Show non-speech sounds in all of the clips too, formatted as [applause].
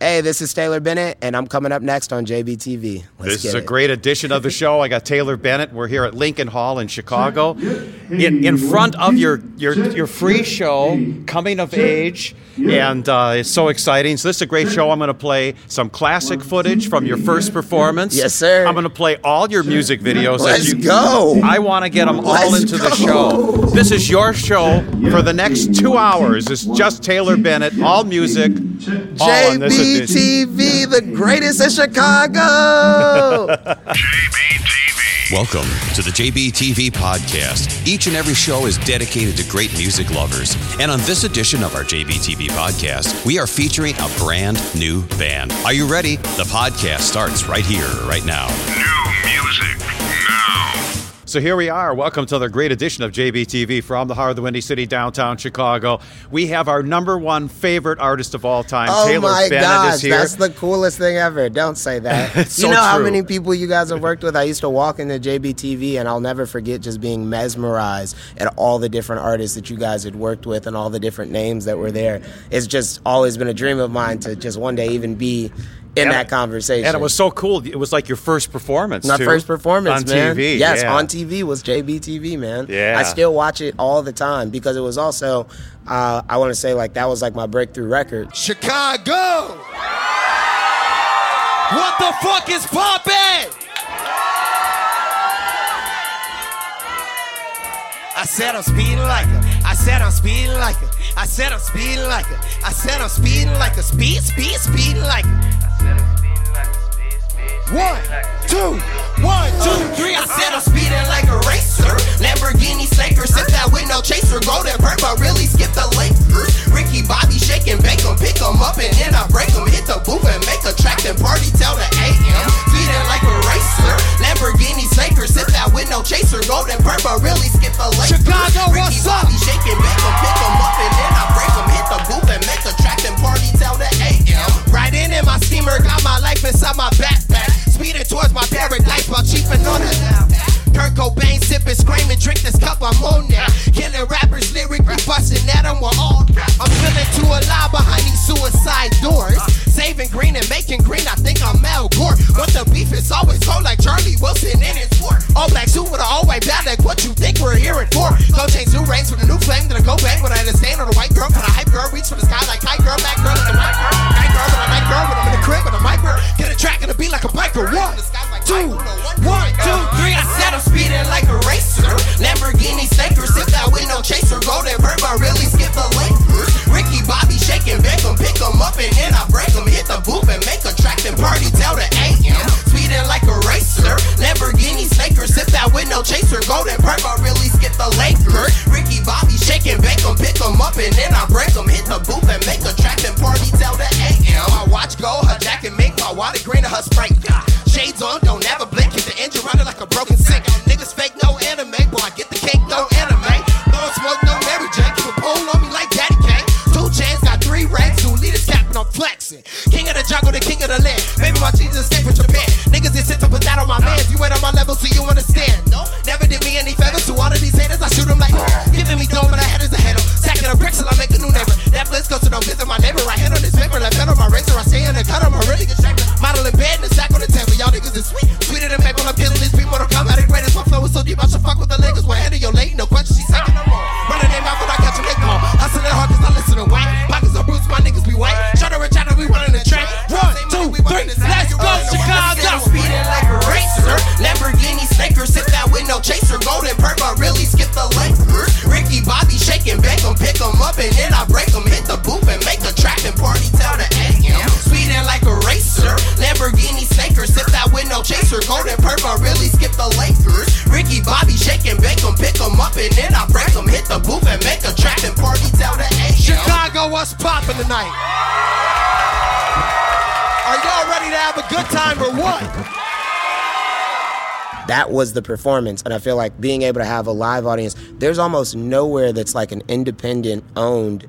Hey, this is Taylor Bennett, and I'm coming up next on JBTV. Let's this is a it. great edition of the show. I got Taylor Bennett. We're here at Lincoln Hall in Chicago, in, in front of your, your your free show, Coming of Age, and uh, it's so exciting. So this is a great show. I'm going to play some classic footage from your first performance. Yes, sir. I'm going to play all your music videos. Let's as you, go. I want to get them all Let's into the show. This is your show for the next two hours. It's just Taylor Bennett, all music, all on this edition. JBTV, the greatest in Chicago. JBTV. [laughs] Welcome to the JBTV podcast. Each and every show is dedicated to great music lovers. And on this edition of our JBTV podcast, we are featuring a brand new band. Are you ready? The podcast starts right here, right now. New music now. So here we are. Welcome to another great edition of JBTV from the heart of the Windy City, downtown Chicago. We have our number one favorite artist of all time, oh Taylor my Bennett, gosh, that's the coolest thing ever. Don't say that. [laughs] It's you so know how many people you guys have worked with? I used to walk into JBTV, and I'll never forget just being mesmerized at all the different artists that you guys had worked with and all the different names that were there. It's just always been a dream of mine to just one day even be in And- that conversation. and it was so cool. It was like your first performance. My too, first performance, on man. TV. Yes, yeah. on TV was JBTV, man. Yeah. I still watch it all the time because it was also, uh, I want to say, like that was like my breakthrough record. Chicago! What the fuck is poppin'? I said I'm speeding like a. I said I'm speeding like a. I said I'm speeding like a. I said I'm speeding like a. Speed, speed, speeding like a. One, two, one, two, three. I said I'm speeding like a racer. Lamborghini slaker, sip that with no chaser. Go that bird, but really skip the Lakers. Ricky Bobby shaking, bake 'em, pick 'em up, and then I break 'em. Hit the booth and make a track and party till the AM. Speeding like a racer. Lamborghini slaker, sip that with no chaser. Go that bird, but really skip the Lakers. Chicago, Ricky what's up? Bobby shaking, bake 'em, pick 'em up, and then I break break 'em. Hit the booth and make a track and party till the AM. Riding in my steamer, got my life inside my backpack. Speeding towards my paradise while cheaping on it. Kurt Cobain sipping, screaming, drink this cup, I'm on that. Killing rappers, lyrically busting at them, we're all I'm feeling too alive behind these suicide doors. Saving green and making green, I think I'm Al Gore. But the beef is always cold like Charlie Wilson in his sport. All black suit with an all white bag, like what you think we're here for. Go change new ranks with a new flame, then I go bang when I understand on a white girl. But a hype girl, reach for the sky like high girl, black girl, like a white girl. White girl, but a night girl, when I'm in the crib with a mic girl. Get a track and a beat like a biker. One, two, one, two, three. I said I'm speeding like a racer. Lamborghini slaker, sip that with no chaser. Golden bird, but really skip the Lakers. Ricky Bobby shaking, 'em, pick 'em up, and then I break 'em. Hit the booth and make a track and party till the AM. Speeding like a racer. Lamborghini slaker, sip that with no chaser. Golden bird, but really skip the Lakers. Ricky Bobby shaking, 'em, pick 'em up, and then I break 'em. Hit the booth and make a track and party till the AM. My watch go, her jacket make my water green her sprite. Shades on, don't ever blink. Hit the engine running like a broken sink. Niggas fake no anime, boy. I get the cake, no anime. Don't smoke no Mary Jane. Keep a pole on me like Daddy Kane. Two chains, got three ranks. Two leaders capping, I'm flexing. King of the jungle, the king of the land. Baby, my Jesus escape from Japan. Niggas is sit to put that on my mans. You ain't on my level, so you understand. No, never did me any favors to all of these haters. I shoot them like [laughs] giving me dome, but I had is a header. Stacking up bricks till I make a new neighbor. That blitz goes to don't visit my neighbor. Right hand on this paper, left hand on my razor. I that was the performance and i feel like being able to have a live audience there's almost nowhere that's like an independent owned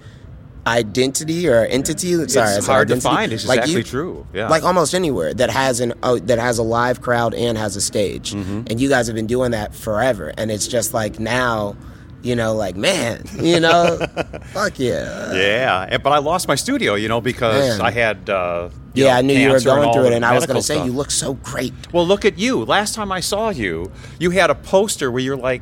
identity or entity sorry It's hard to find. It's Like, exactly you- true. Yeah. like almost anywhere that has an oh, that has a live crowd and has a stage Mm-hmm. and you guys have been doing that forever and it's just like now you know like man you know [laughs] fuck yeah Yeah, but I lost my studio, you know, because Man. I had. Uh, yeah know, i knew you were going through it and i was going to say you look so great Well, look at you. Last time I saw you, you had a poster where you're like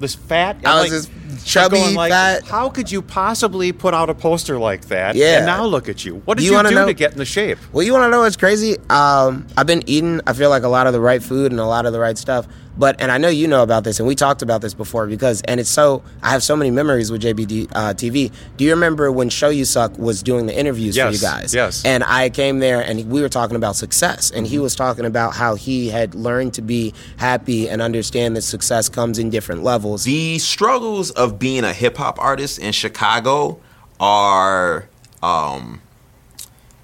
this fat. I was like- this chubby, going like, fat- How could you possibly put out a poster like that? Yeah. And now look at you. What did You you, do know- to get in the shape? Well, you want to know what's crazy? Um, I've been eating. I feel like a lot of the right food and a lot of the right stuff. But and I know you know about this, and we talked about this before because and it's so I have so many memories with JBD uh, TV. Do you remember when Show You Suck was doing the interviews for you guys? yes. And I came there and we were talking about success, and he was talking about how he had learned to be happy and understand that success comes in different levels. the struggles of being a hip hop artist in Chicago are um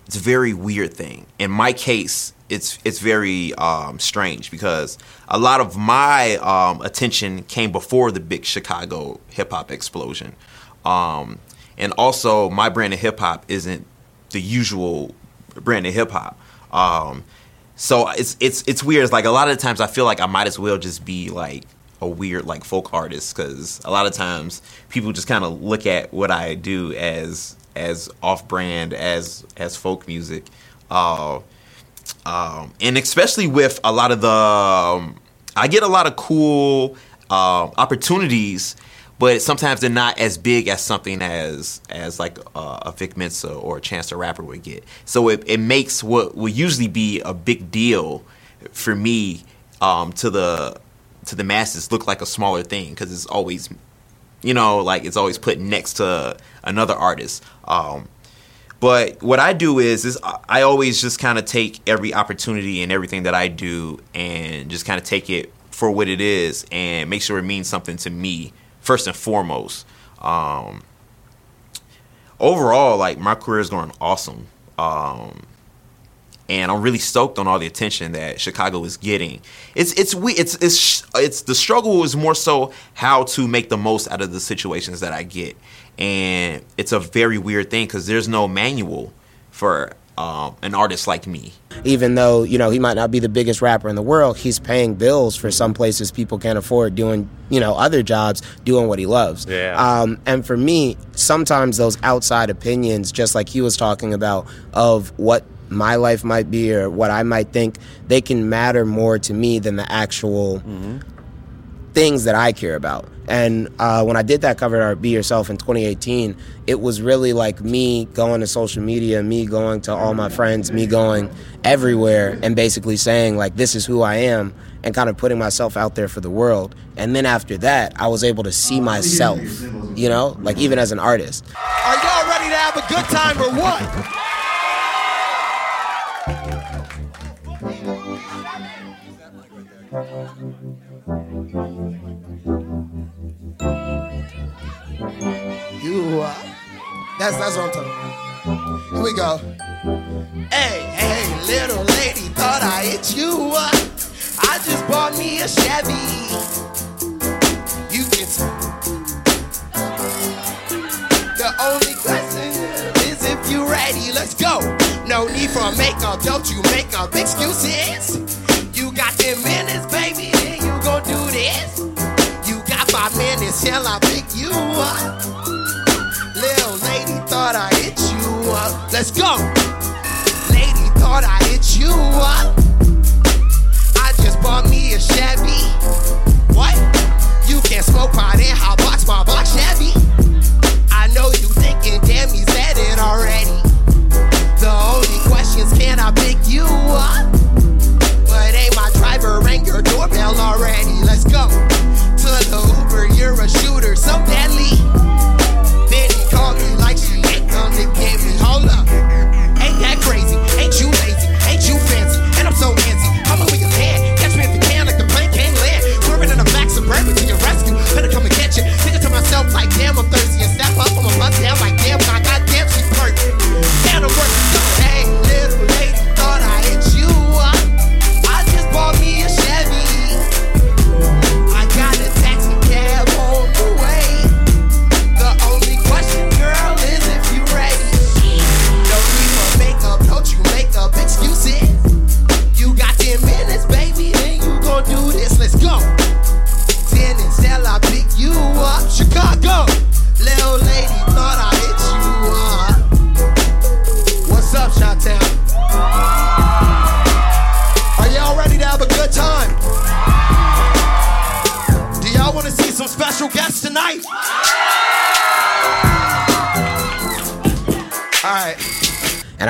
it's a very weird thing. In my case, it's it's very um strange because a lot of my um attention came before the big Chicago hip hop explosion. Um and also my brand of hip hop isn't the usual brand of hip hop. Um so it's it's it's weird. It's like a lot of times I feel like I might as well just be like a weird like folk artist because a lot of times people just kind of look at what I do as as off brand as as folk music, uh, um, and especially with a lot of the um, I get a lot of cool uh, opportunities. But sometimes they're not as big as something as as like uh, a Vic Mensa or a Chance the Rapper would get. So it, it makes what would usually be a big deal for me um, to the to the masses look like a smaller thing because it's always you know like it's always put next to another artist um, but what i do is is I- always just kind of take every opportunity and everything that i do and just kind of take it for what it is and make sure it means something to me first and foremost. Um, overall like my career is going awesome. Um, and I'm really stoked on all the attention that Chicago is getting. It's it's we it's it's it's the struggle is more so how to make the most out of the situations that I get, and it's a very weird thing because there's no manual for um, an artist like me. even though you know he might not be the biggest rapper in the world he's paying bills for some places people can't afford doing you know other jobs doing what he loves Yeah. um, and for me sometimes those outside opinions just like he was talking about of what my life might be or what i might think they can matter more to me than the actual things that I care about. And uh, when I did that cover art, Be Yourself in 2018, it was really like me going to social media, me going to all my friends, me going everywhere and basically saying, like, this is who I am and kind of putting myself out there for the world. And then after that, I was able to see myself, you know, like even as an artist. Are y'all ready to have a good time or what? You, uh, that's that's what I'm talking. Here we go. Hey, hey, little lady, thought I hit you up. I just bought me a Chevy. You get. The only question is if you ready. Let's go. No need for makeup, don't you make up excuses. You got 10 minutes, baby, then you gon' do this. You got five minutes till I pick you up. Thought I hit you up. Let's go. Lady thought I hit you up. I just bought me a Chevy. What? You can smoke pot in hot box, my box Chevy.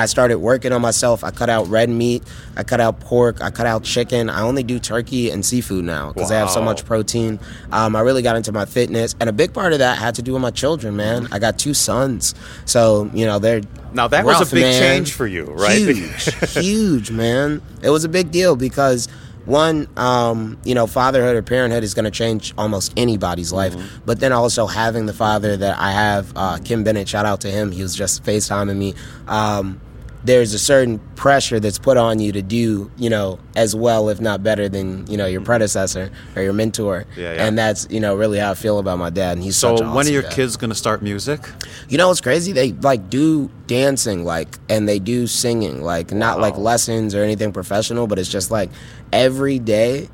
I started working on myself. I cut out red meat, I cut out pork, I cut out chicken. I only do turkey and seafood now because they have so much protein. Um, I really got into my fitness, and a big part of that had to do with my children. Man, I got two sons, so you know they're Now, that was a big man. change for you, right? Huge, [laughs] huge, man. It was a big deal because. One, um, you know, fatherhood or parenthood is going to change almost anybody's life. Mm-hmm. But then also having the father that I have, uh, Ken Bennett, shout out to him. He was just FaceTiming me. Um, there's a certain pressure that's put on you to do, you know, as well, if not better than, you know, your predecessor or your mentor. Mm-hmm. Yeah, yeah. And that's, you know, really how I feel about my dad. And he's So, such an when are your guy. kids going to start music? You know what's crazy? They like do dancing, like, and they do singing, like, not like lessons or anything professional, but it's just like every day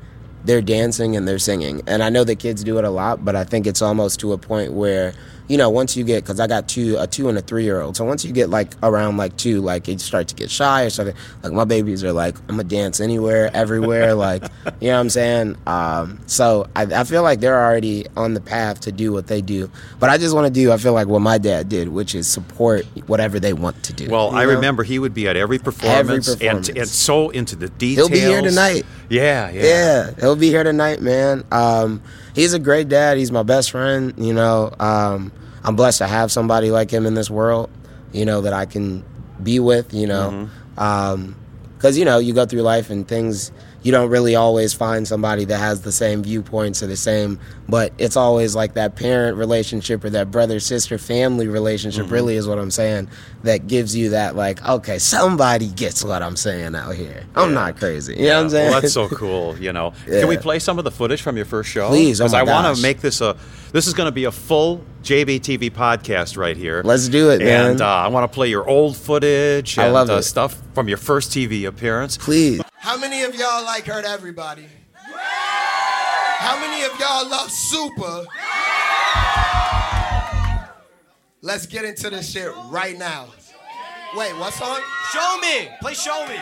they're dancing and they're singing. And I know the kids do it a lot, but I think it's almost to a point where, you know, once you get, because I got two, a two and a three year old. So once you get like around like two, like you start to get shy or something. Like my babies are like, I'm gonna dance anywhere, everywhere. like, [laughs] you know what I'm saying? Um, so I, I feel like they're already on the path to do what they do. But I just want to do, I feel like what my dad did, which is support whatever they want to do. Well, I know? remember he would be at every performance, every performance. And, and so into the details. He'll be here tonight. Yeah, yeah. Yeah, he'll be here tonight, man. Um, he's a great dad. He's my best friend. You know, um, I'm blessed to have somebody like him in this world. You know that I can be with. You know, because you know you go through life and things. You don't really always find somebody that has the same viewpoints or the same, but it's always like that parent relationship or that brother sister family relationship. Really, is what I'm saying. That gives you that like, okay, somebody gets what I'm saying out here. I'm not crazy. You know what I'm saying? Well, that's so [laughs] cool. You know, can we play some of the footage from your first show? Please, oh because my I want to make this a. This is going to be a full JBTV podcast right here. Let's do it, man. And uh, I want to play your old footage I and love uh, stuff from your first TV appearance. Please. How many of y'all like Hurt Everybody? How many of y'all love Super? Let's get into this shit right now. Wait, what song? Show me. Play show me.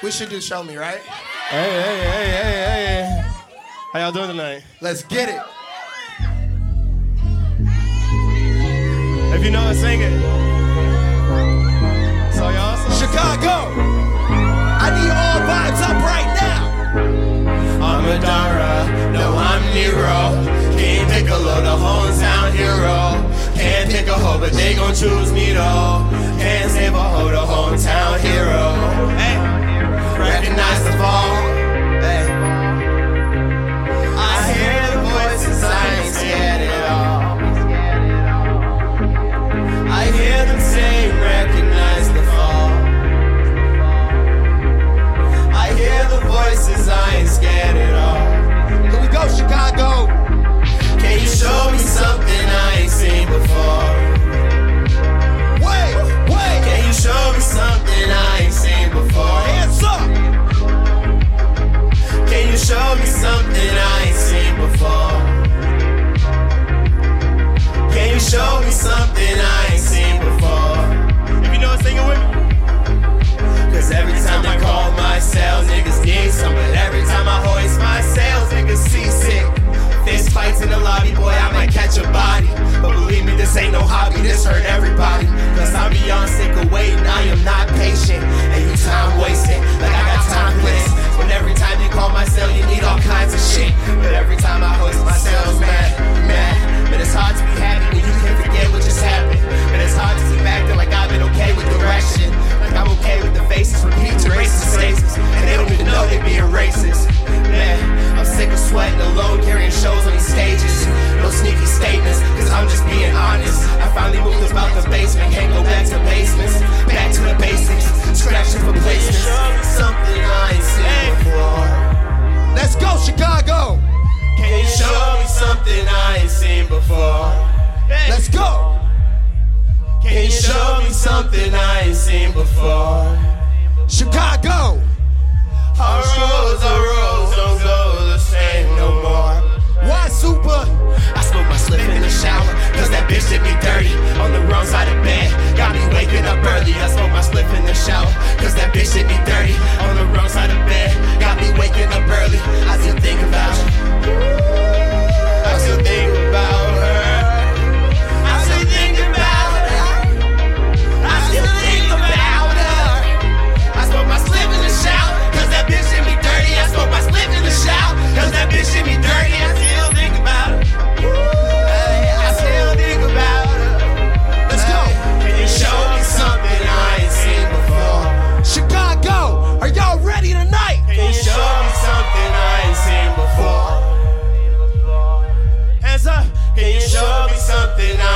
We should do Show Me, right? Hey, hey, hey, hey, hey. How y'all doing tonight? Let's get it. If you know it, sing it. So y'all song? Chicago. Madara, no I'm Nero. King Piccolo, the hometown hero. Can't pick a hoe, but they gon' choose me though. Can't save a hoe, the hometown hero. Hey, recognize the fall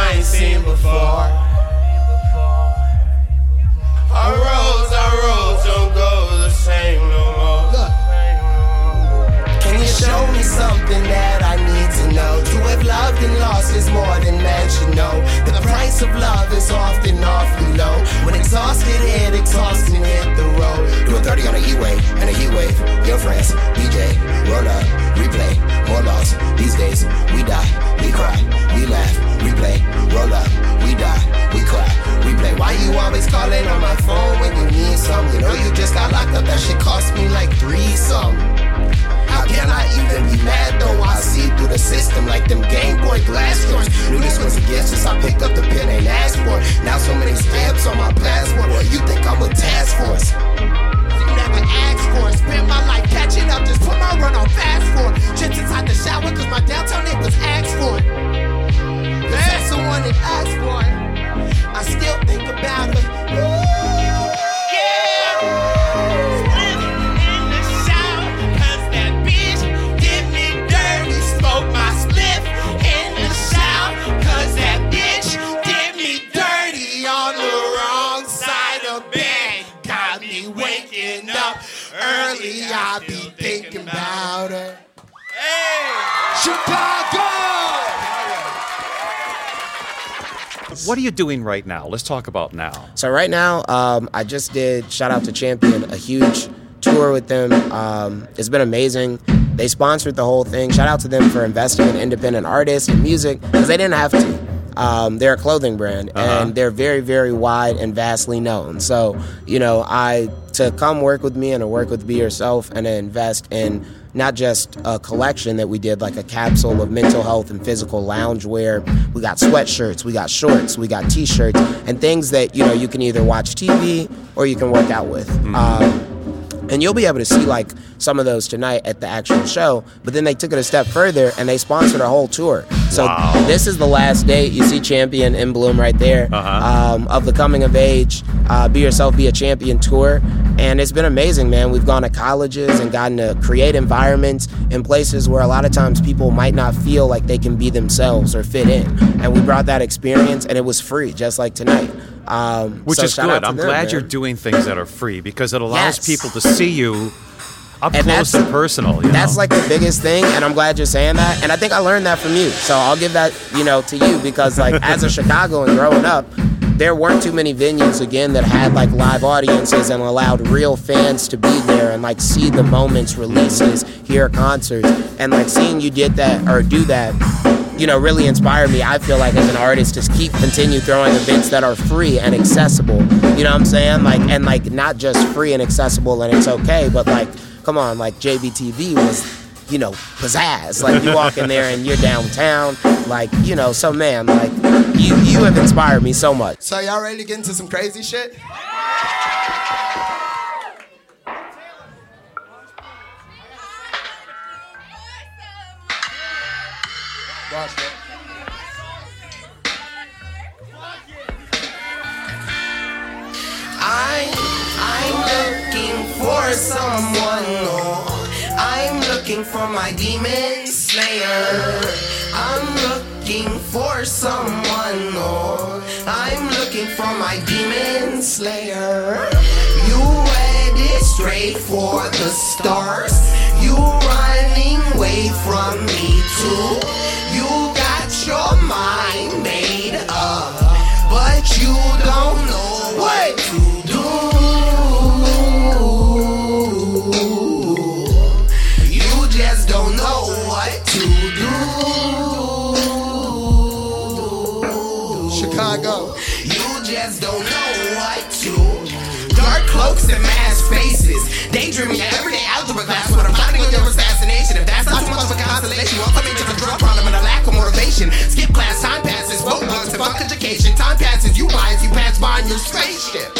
I ain't seen before. Our roads, our roads don't go the same no more. Look. Can you show me something that I need to know? To have loved and lost is more than that you know. The price of love is often awfully low. When exhausted, it exhausts and hit the road. Doing 30 on a E-way and a E-wave. Your friends, DJ, roll up, replay, more loss. These days, we die, we cry, we laugh, play, roll up, we die, we cry, we play. Why you always calling on my phone when you need some? You know you just got locked up, that shit cost me like three some. How can I even be mad though? I see through the system like them Game Boy glass doors. Knew this was a gift since I picked up the pen and asked for it. Now so many stamps on my passport. You think I'm a task force? never asked for. it. Spend my life catching up, just put my run on fast forward. Shit's inside the shower, cause my downtown niggas asked for it. That's the one that asked for it. I still think about it. Ooh, yeah. In the shower, 'cause that bitch did me dirty. Smoke my spliff in the shower, 'cause that bitch did me dirty on the wrong side of bed. Got me waking up early. I be thinking about her. What are you doing right now? Let's talk about now. So right now, um, I just did shout out to Champion, a huge tour with them. Um, it's been amazing. They sponsored the whole thing. Shout out to them for investing in independent artists and music because they didn't have to. Um, they're a clothing brand and they're very, very wide and vastly known. So, you know, I to come work with me and to work with Be Yourself and to invest in not just a collection that we did like a capsule of mental health and physical lounge loungewear. We got sweatshirts, we got shorts, we got t-shirts, and things that you know you can either watch TV or you can work out with. Um, and you'll be able to see like some of those tonight at the actual show. But then they took it a step further and they sponsored a whole tour. So this is the last date. You see Champion in Bloom right there um, of the coming of age, uh, Be Yourself, Be a Champion tour. And it's been amazing, man. We've gone to colleges and gotten to create environments in places where a lot of times people might not feel like they can be themselves or fit in. And we brought that experience and it was free, just like tonight. Um, Which so is good. I'm them, glad man. you're doing things that are free because it allows Yes. people to see you up And close and personal. That's know? like the biggest thing, and I'm glad you're saying that. And I think I learned that from you. So I'll give that, you know, to you because like [laughs] as a Chicagoan growing up, there weren't too many venues again that had like live audiences and allowed real fans to be there and like see the moments, releases, hear concerts, and like seeing you did that or do that. You know, really inspired me. I feel like as an artist, just keep continue throwing events that are free and accessible. You know what I'm saying? Like and like not just free and accessible and it's okay, but like come on, like JBTV was, you know, pizzazz. Like you walk in there and you're downtown, like you know. So man, like you you have inspired me so much. So y'all ready to get into some crazy shit? Watch that. I, I'm looking for someone. Oh, I'm looking for my demon slayer. I'm looking for someone. Oh, I'm looking for my demon slayer. You headed straight for the stars. You running away from me too. Your mind made up, but you don't know what to do. You just don't know what to do. Chicago. You just don't know what to. Dark cloaks and mask faces. Daydreaming everyday algebra class when I'm plotting on your assassination. If that's not too much of a consolation, welcome into the of motivation. Skip class, time passes, vote blunts, and fuck education. Time passes, you lie as you pass by in your spaceship.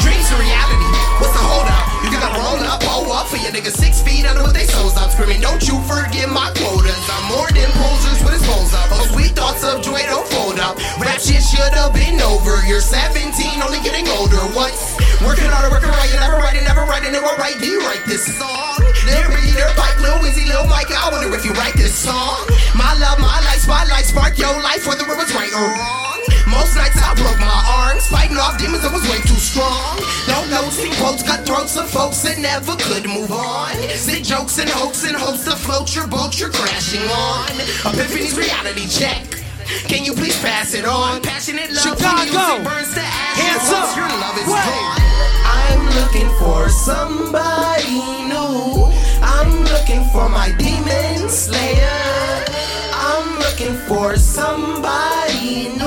Dreams to reality. What's the hold up? You gotta roll up, pull up for your niggas six feet under with they souls up. Screaming, don't you forget my quotas. I'm more than posers with his phones up. Oh, sweet thoughts of joy don't fold up. Rap shit should have been over. You're 17, only getting older. What's working on it, working it, never write it, write. Do you write this song? Ricky, Lil Pipe, Lil Weezy, Lil Mike. I wonder if you write this song. My love, my life, spotlight, spark your life, whether it was right or wrong. Most nights I broke my arms, fighting off demons that was way too strong. Don't know, see quotes, cut throats of folks that never could move on. Sick jokes and hoax and hopes to float your boat you're crashing on. Epiphany's reality check. Can you please pass it on? Passionate love Chicago. burns to Hands up. your love is Wait. gone. Looking for somebody new. I'm looking for my demon slayer. I'm looking for somebody new.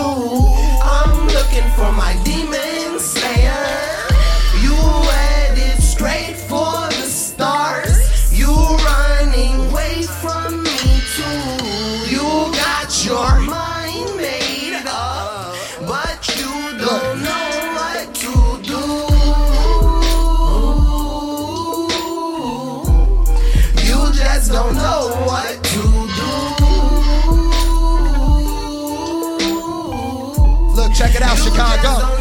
Chicago.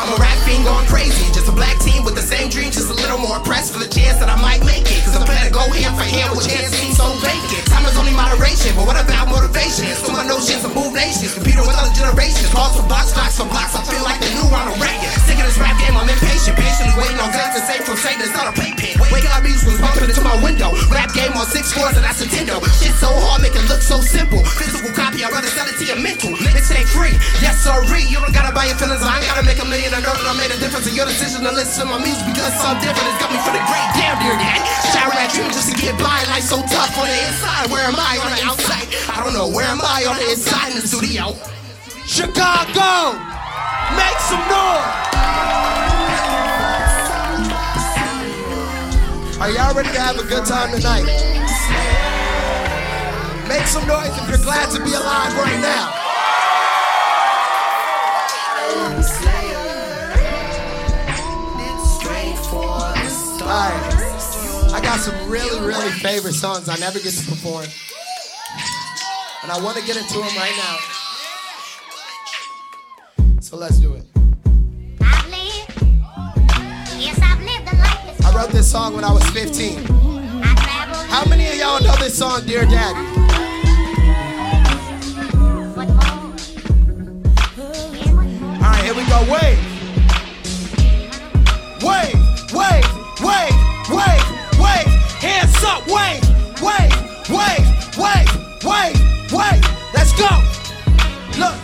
I'm a rap fiend going crazy. Just a black team with the same dream, just a little more pressed for the chance that I might make it. Cause I plan to go hand for hand with chance seems so vacant. Moderation, but what about motivation? So my notions of move nations, computer with other generations. Calls for blocks, for blocks. I feel like the new Ronald Reagan. Sick of this rap game, I'm impatient. Patiently waiting on God to save from Satan. It's not a playpen. Wake up, music was bumping into my window. Rap game on six floors, and that's Nintendo. Shit so hard, make it look so simple. Physical copy, I'd rather sell it to your mental. Mixtape free, yes sirree. You don't gotta buy your feelings, I ain't gotta make a million. I know that I made a difference in your decision to listen to my music because it's so different. It's got me for the great damn dear dad. Shower at dream just to get by. Life so tough on the inside. Where am I on the outside? I don't know. Where am I on the inside in the studio? Chicago, make some noise. Are y'all ready to have a good time tonight? Make some noise if you're glad to be alive right now. Alright. I got some really, really favorite songs I never get to perform. And I want to get into them right now. So let's do it. I wrote this song when I was 15. How many of y'all know this song, Dear Daddy? Alright, here we go. Wave. Wave, wave, wave, wave, wave. Hands up, wave, wave, wave, wave, wave. Go. Look,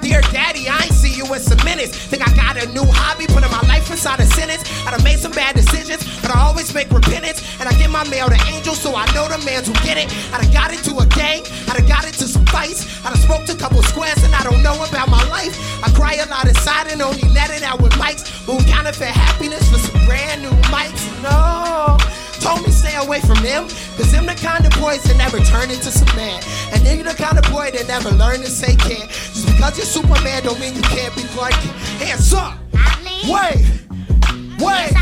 dear daddy, I ain't see you in some minutes. Think I got a new hobby, putting my life inside a sentence. I done made some bad decisions, but I always make repentance. And I give my mail to angels, so I know the man who get it. I done got into a gang, I done got into some fights. I done smoked a couple squares, and I don't know about my life. I cry a lot inside and only let it out with mics. Who counterfeit happiness for some brand new mics? No. Told me stay away from them, cause them the kind of boys that never turn into some man. And they the kind of boy that never learn to say can't. Just because you're Superman don't mean you can't be Clark Kent. Hands up! Wait! Wait!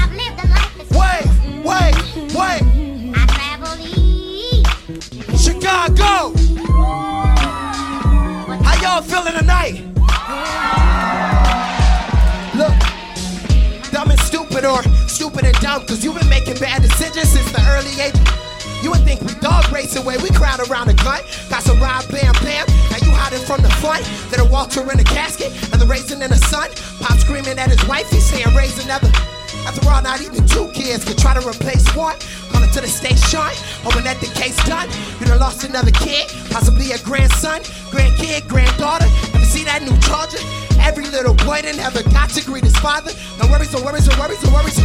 Wait! Wait! Wait! Chicago! How y'all feeling tonight? Stupid or stupid and dumb, cause you've been making bad decisions since the early age. You would think we dog racing where we crowd around the gun. Got some ride, bam, bam. Now you hiding from the front. Then a Walter in a casket and the raisin in the sun. Pop screaming at his wife, he's saying raise another. After all, not even two kids could try to replace one. Calling to the station, hoping that the case done. You done lost another kid, possibly a grandson, grandkid, granddaughter. Ever see that new charger? Every little boy that never got to greet his father. No worries, no worries, no worries, no worries,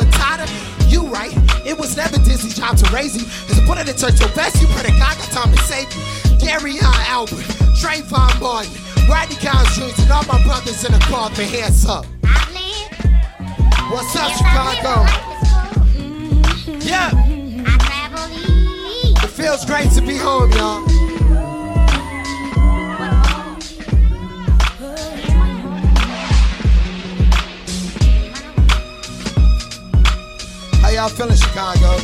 Matata. You right, it was never Disney's job to raise you. Cause the point of the church, your best, you pray to God got time to save you. Derrion Albert, Trayvon Martin, Rodney Collins Jr., and all my brothers in the car, their hands up. What's up, Chicago? Yeah. I travel it feels great to be home, y'all. Y'all feeling, Chicago?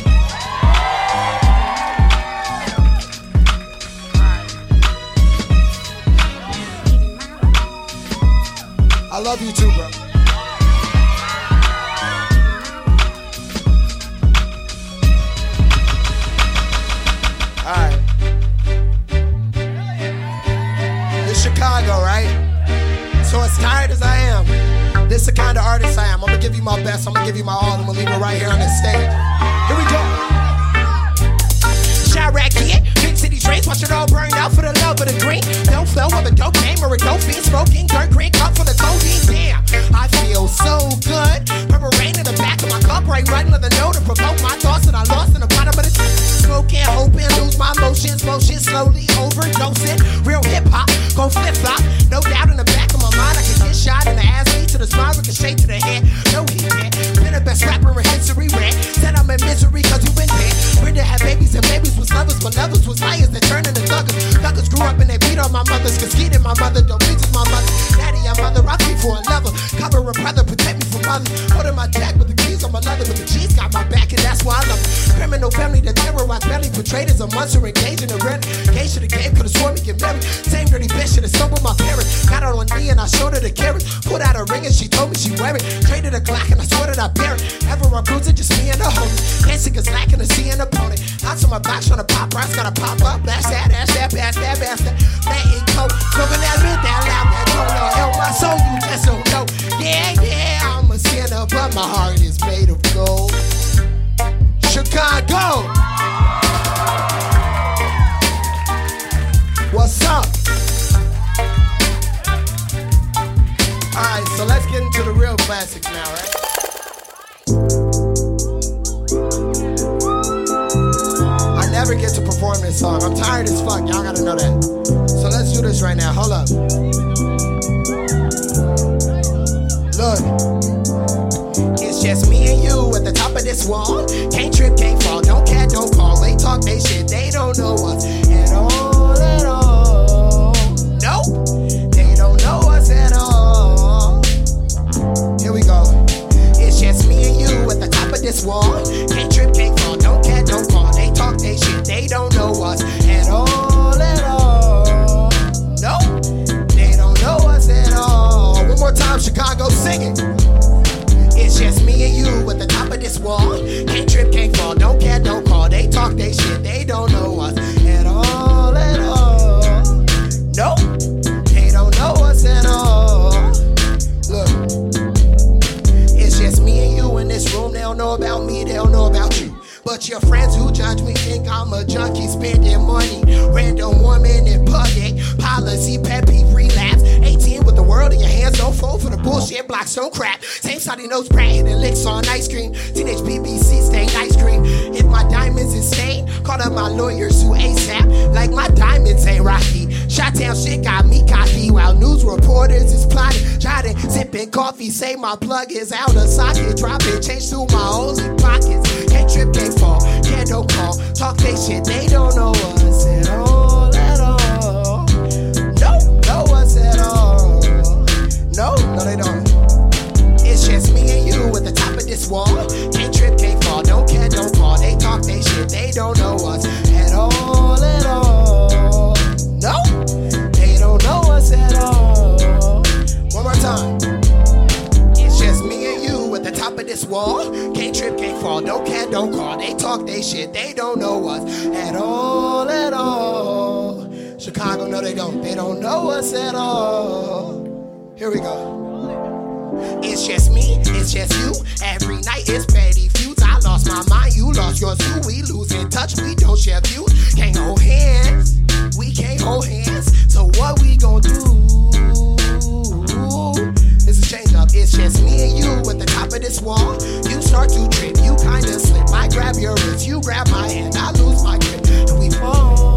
I love you too, bro. Alright. Chicago, right? So as tired as I am, this is the kind of artist I am. I'm gonna give you my best, I'm gonna give you my On my back, trying to pop rocks, gotta pop up. Blast that, ass that, pass that, pass that. Wall. Junkie spending money. Random woman in public, policy, peeve, relapse. 18 with the world in your hands, don't fall for the bullshit, blocks don't crap. Same side nose brand and licks on ice cream. Teenage BBC stained ice cream. If my diamonds is stained, call up my lawyers who ASAP. Like my diamonds ain't rocky. Shot down shit got me cocky while news reporters is plotting. Trying sipping coffee, say my plug is out of socket. Dropping change to my only pockets. Can't trip, can't fall, no call. Talk they shit, they don't know us at all, at all. No, know us at all. No, no, they don't. It's just me and you at the top of this wall. Can't trip, can't fall, don't care, don't call. They talk they shit, they don't know us at all, at all. This wall. Can't trip, can't fall, don't care, don't call. They talk they shit, they don't know us at all, at all. Chicago, no, they don't. They don't know us at all. Here we go. It's just me, it's just you. Every night it's petty feuds. I lost my mind, you lost yours too. We lose in touch, we don't share views. Can't hold hands, we can't hold hands. So what we gonna do? It's a change up. It's just me and you at the top of this wall. You start to trip, you kinda slip. I grab your wrist, you grab my hand. I lose my grip, and we fall.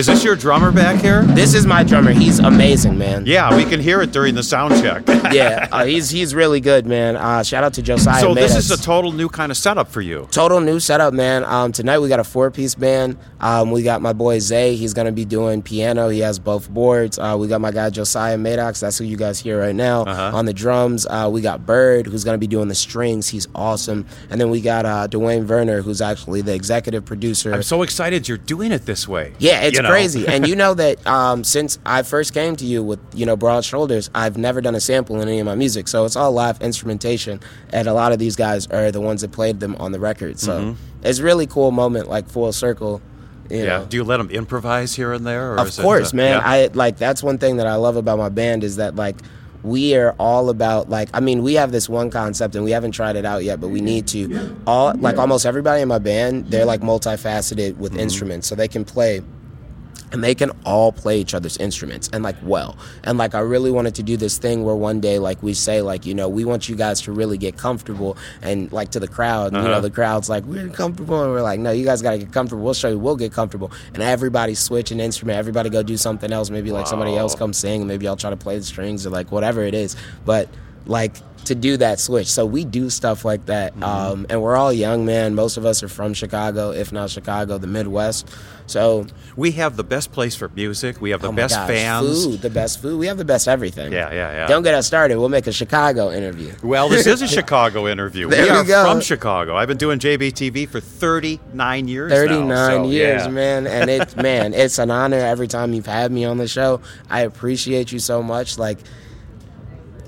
Is this your drummer back here? This is my drummer. He's amazing, man. Yeah, we can hear it during the sound check. [laughs] yeah, uh, he's he's really good, man. Uh, shout out to Josiah. so this is a total new kind of setup for you. total new setup, man. Um, tonight we got a four piece band. Um, we got my boy Zay. He's gonna be doing piano. He has both boards. Uh, we got my guy Josiah Maddox. That's who you guys hear right now Uh-huh. on the drums. Uh, we got Bird, who's gonna be doing the strings. He's awesome. And then we got uh, Dwayne Werner, who's actually the executive producer. I'm so excited you're doing it this way. Yeah, it's You know? crazy. and you [laughs] know that um, since I first came to you with you know Broad Shoulders, I've never done a sample in any of my music. So it's all live instrumentation, and a lot of these guys are the ones that played them on the record. So it's a really cool moment, like full circle. You yeah. know. Do you let them improvise here and there? Or Of is it, course, uh, man. yeah? I like that's one thing that I love about my band is that like we are all about like I mean we have this one concept and we haven't tried it out yet, but we need to. All like almost everybody in my band, they're like multifaceted with Mm-hmm. instruments, so they can play and they can all play each other's instruments and like well. And like i really wanted to do this thing where one day like we say like you know we want you guys to really get comfortable and like to the crowd you know Uh-huh. the crowd's like we're comfortable and we're like no you guys got to get comfortable. We'll show you we'll get comfortable. And everybody switch an instrument. Everybody go do something else. Maybe like somebody else come sing. Maybe i'll try to play the strings or like whatever it is. But like to do that switch. So we do stuff like that Mm-hmm. um, and we're all young man. Most of us are from chicago if not chicago the midwest so We have the best place for music. We have the Oh best gosh, fans. Food, the best food. We have the best everything. Yeah, yeah, yeah. Don't get us started. We'll make a Chicago interview. Well, this is a [laughs] Chicago interview. There we are go. from Chicago. I've been doing JBTV for 39 years now, 39 so, years, yeah. man. And it's, [laughs] man, it's an honor every time you've had me on the show. I appreciate you so much. Like,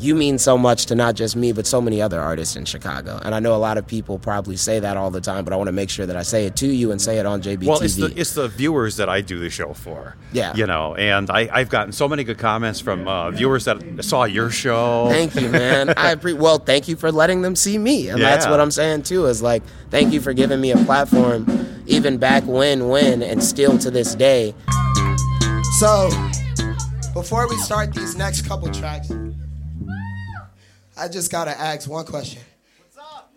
you mean so much to not just me, but so many other artists in Chicago. And I know a lot of people probably say that all the time, but I want to make sure that I say it to you and say it on JBTV. Well, it's the it's the viewers that I do the show for. Yeah. you know, and I, I've gotten so many good comments from uh, viewers that saw your show. Thank you, man. I [laughs] pre- well, thank you for letting them see me, and that's what I'm saying too. Is like, thank you for giving me a platform, even back when, when, and still to this day. So, before we start these next couple tracks, I just gotta ask one question. What's up?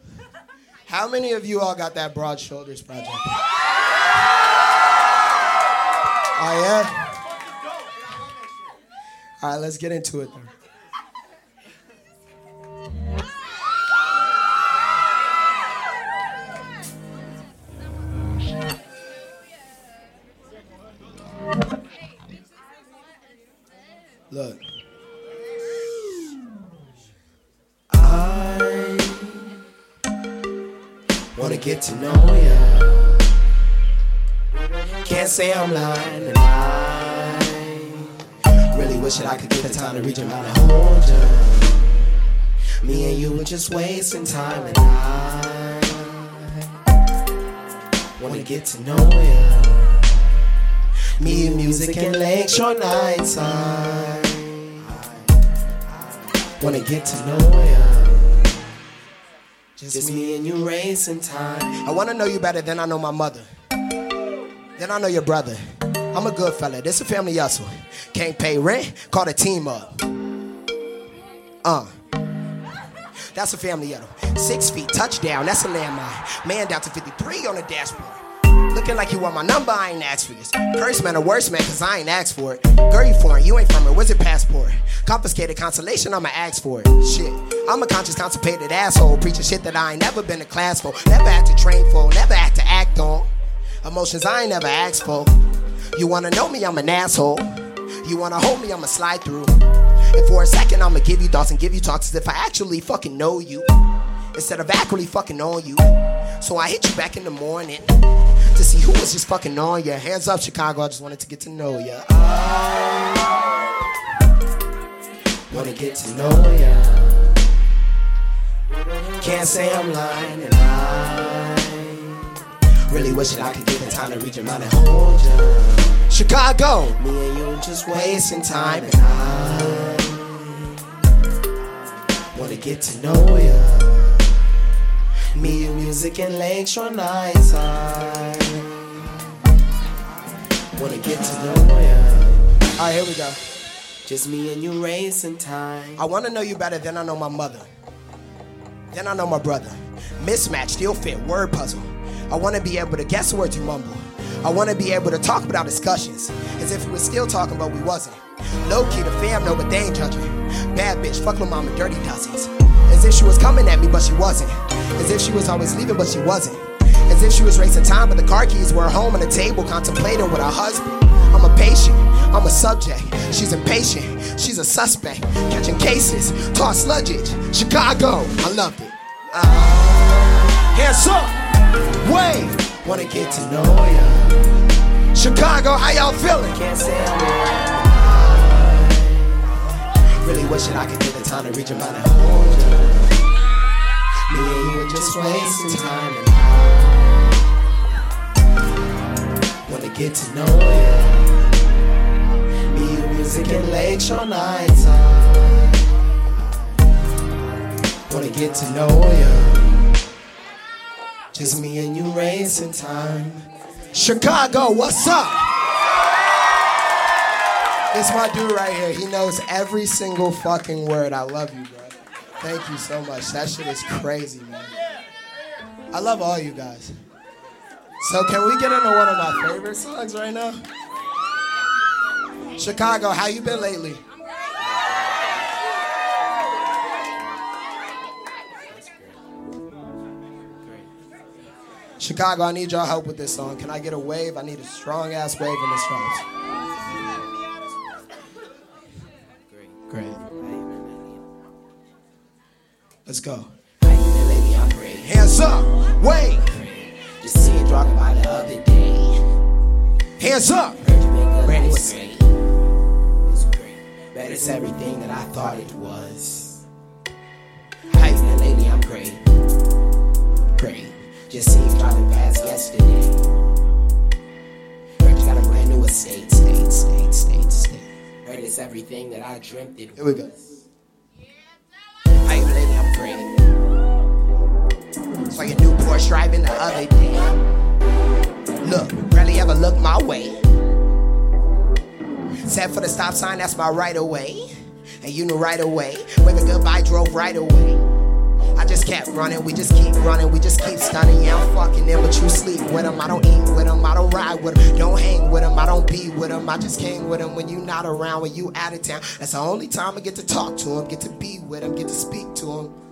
How many of you all got that Broad Shoulders project? Oh yeah. All right, let's get into it. Then. Look. Get to know ya. Can't say I'm lying, and I really wish that I could get the time to reach out and hold ya. Me and you were just wasting time, and I wanna get to know ya. Me and music and lakeshore nights, I wanna get to know ya. Just me and you racing time. I wanna know you better than I know my mother. Then I know your brother. I'm a good fella. This a family hustle. Can't pay rent, call the team up. Uh. That's a family huddle. Six feet, touchdown, that's a landmine. Man down to 53 on the dashboard. Looking like you want my number, I ain't asked for this. Curse man or worse man, cause I ain't asked for it. Girl, you foreign, you ain't from it, where's your passport? Confiscated consolation, I'ma ask for it. Shit, I'm a conscious, constipated asshole, preaching shit that I ain't never been to class for, never had to train for, never had to act on. Emotions I ain't never asked for. You wanna know me, I'm an asshole. You wanna hold me, I'ma slide through. And for a second, I'ma give you thoughts and give you talks as if I actually fucking know you. Instead of actually fucking on you. So I hit you back in the morning to see who was just fucking on ya. Hands up, Chicago, I just wanted to get to know ya. I wanna get to know ya. Can't say I'm lying, and I really wish that I could give the time to reach your mind and hold ya. Chicago, me and you just wasting time, and I wanna get to know ya. Me and music and lakeshore nights, I wanna get to know ya. Alright, here we go. Just me and you racing time. I wanna know you better than I know my mother. Then I know my brother. Mismatch, still fit, word puzzle. I wanna be able to guess words you mumble. I wanna be able to talk without discussions, as if we were still talking, but we wasn't. Low key, the fam know, but they ain't judging. Bad bitch, fuck little mama, dirty dozens. As if she was coming at me, but she wasn't. As if she was always leaving, but she wasn't. If she was racing time, but the car keys were home on the table, contemplating with her husband. I'm a patient, I'm a subject. She's impatient, she's a suspect. Catching cases, toss luggage. Chicago, I loved it. Uh, hands up, wave. Wanna get to know ya. Chicago, how y'all feeling? Can't say I'm. Really wishing I could get the time to reach mind and hold ya. Me and you were just wasting time get to know. Me and music and lakeshore nights. I wanna get to know ya. Just me and you racing time. Chicago, what's up? It's my dude right here. He knows every single fucking word. I love you, bro. Thank you so much. That shit is crazy, man. I love all you guys. So can we get into one of my favorite songs right now? Chicago, how you been lately? Chicago, I need y'all help with this song. Can I get a wave? I need a strong ass wave in this drums. Great. Let's go. Hands up, wave. Hands up. Brandy was great. It's great. But it's everything that I thought it was. How you been lately? I'm great. Great. Just see you driving past yesterday. Heard you got a brand new estate, state, state, state, state. Heard it's everything that I dreamt it was. Here we go. How you been lately? I'm great. Saw your new Porsche driving the other day. Look, rarely ever look my way. Set for the stop sign, that's my right away. And you knew right away. Waving goodbye, drove right away. I just kept running, we just keep running, we just keep stunning. Yeah, I'm fucking them, but you sleep with them. I don't eat with them, I don't ride with them, don't hang with them, I don't be with them. I just came with them when you not around, when you out of town. That's the only time I get to talk to him, get to be with him, get to speak to him.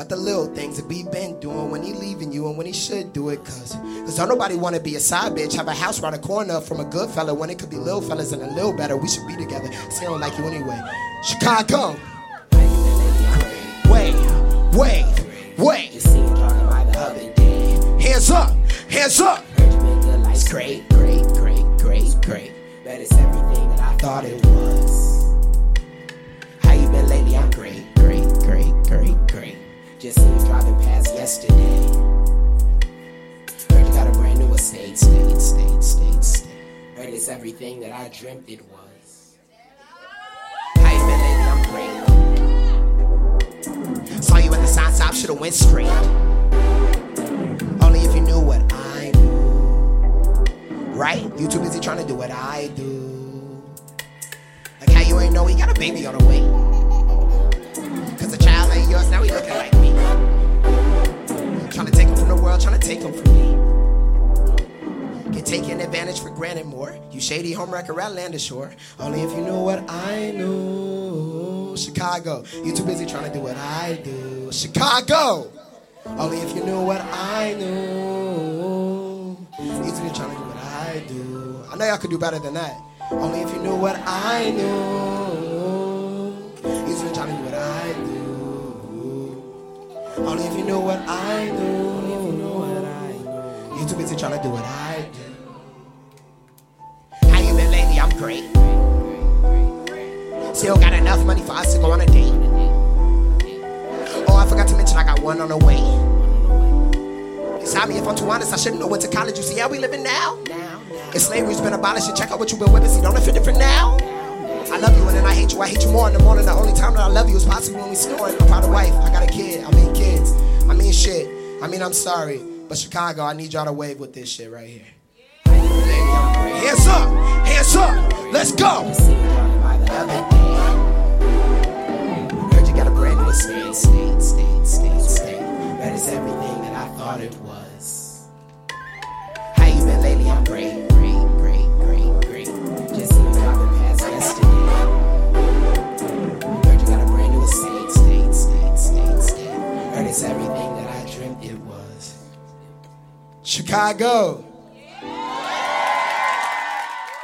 About the little things that we've been doing when he leaving you and when he should do it. Cause, cause don't nobody wanna be a side bitch. Have a house around the corner from a good fella when it could be little fellas and a little better. We should be together. See, I don't like you anyway. Chicago. Wait, wait, wait. Hands up, hands up. It's great, great, great, great, great. But it's everything that I thought it was. Just you driving past yesterday. Heard you got a brand new estate, state, state, state, state. Heard it's everything that I dreamt it was. You been? I'm great. Saw you at the sign stop, should've went straight. Only if you knew what I knew. Right? You too busy trying to do what I do. Like how you ain't know he got a baby on the way. Cause the child ain't yours, now he looking like me. Trying to take him from the world, trying to take him from me. Get taken advantage for granted more. You shady homewrecker at Landis Shore. Only if you knew what I knew. Chicago, you too busy trying to do what I do. Chicago! Only if you knew what I knew. You too busy trying to do what I do. I know y'all could do better than that. Only if you knew what I knew. You too busy trying to do what I do. Only if you knew what I trying to do what I do. How you been lately? I'm great. Still got enough money for us to go on a date. Oh, I forgot to mention I got one on the way. Stop me if I'm too honest. I shouldn't know went to college. You see how we living now? If slavery's been abolished, and check out what you've been witnessing. Don't it feel different now? I love you and then I hate you. I hate you more in the morning. The only time that I love you is possibly when we snoring. I'm proud of wife. I got a kid. I mean kids. I mean shit. I mean I'm sorry, but Chicago, I need y'all to wave with this shit right here. Hands up, hands up. Let's go. Heard you got a brand new estate, state, state, state, state. That is everything that I thought it was. How you been lately? I'm great, great, great, great, great. Just see you driving past yesterday. Heard you got a brand new estate, state, state, state, state. Heard it's everything Chicago.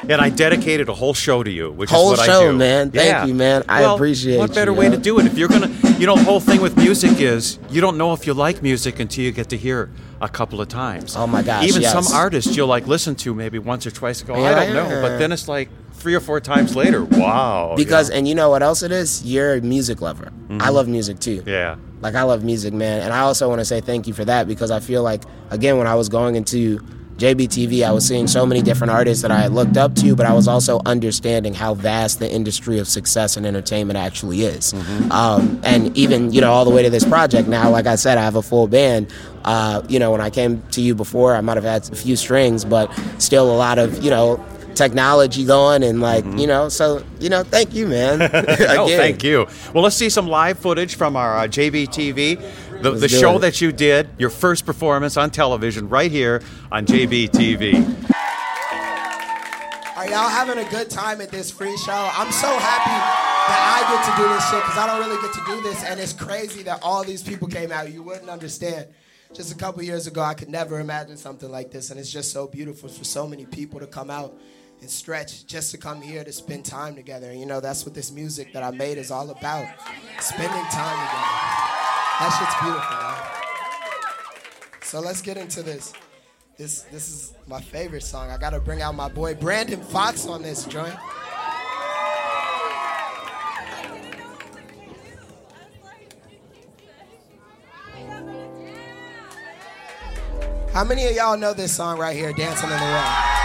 And I dedicated a whole show to you, which Whole is what I show, do. man. Thank you, man. I Well, appreciate What better you, way yo. to do it? If you're gonna, you know, the whole thing with music is you don't know if you like music until you get to hear a couple of times. Oh my gosh, Even yes. some artists you'll like listen to maybe once or twice. and Go, I don't know, but then it's like three or four times later. Wow. you Because, know? and you know what else it is? You're a music lover. I Mhm. love music too. yeah. Like I love music, man, and I also want to say thank you for that because I feel like again when I was going into JBTV, I was seeing so many different artists that I had looked up to, but I was also understanding how vast the industry of success and entertainment actually is. Um, and even you know all the way to this project now, like I said, I have a full band. Uh, you know, when I came to you before, I might have had a few strings, but still a lot of you know technology going and like you know. So you know, thank you, man. [laughs] oh, [laughs] thank you. Well, let's see some live footage from our uh, JBTV, the, the show it. that you did, your first performance on television, right here on JBTV. Are y'all having a good time at this free show? I'm so happy that I get to do this shit because I don't really get to do this, and it's crazy that all these people came out. You wouldn't understand. Just a couple years ago, I could never imagine something like this, and it's just so beautiful for so many people to come out and stretch just to come here to spend time together. And you know, that's what this music that I made is all about spending time together. That shit's beautiful, man. So let's get into this. This this is my favorite song. I gotta bring out my boy Brandon Fox on this joint. How many of y'all know this song right here, Dancing in the Rain?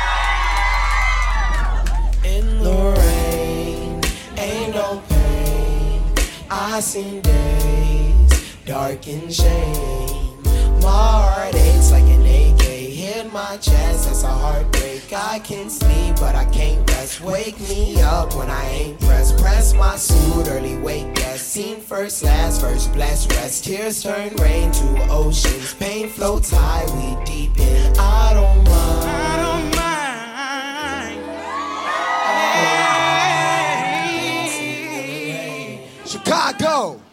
I seen days, dark and shame. My heart aches like an AK hit my chest. That's a heartbreak. I can sleep, but I can't rest. Wake me up when I ain't pressed. Press my suit, early wake guest. Seen first, last, first, blessed rest. Tears turn rain to oceans. Pain floats high, we deep in. I don't mind. I don't Chicago.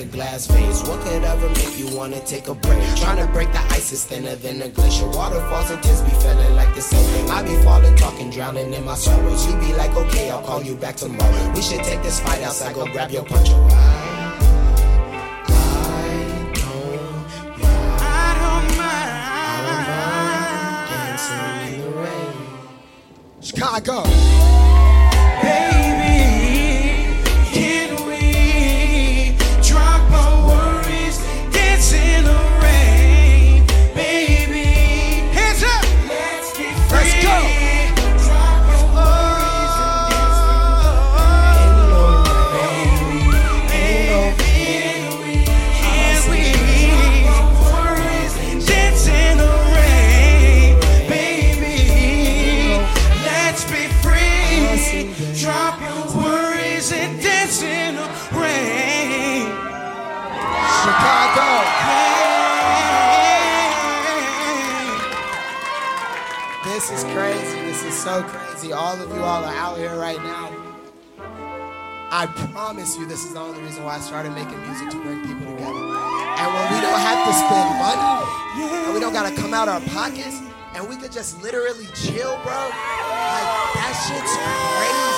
A glass vase. What could ever make you wanna take a break? Trying to break the ice is thinner than a glacier. Waterfalls and tears be feeling like the same thing. I be falling, talking, drowning in my sorrows. You be like, okay, I'll call you back tomorrow. We should take this fight outside, go grab your punch. Chicago. Gotta come out our pockets, and we could just literally chill, bro. Like that shit's crazy.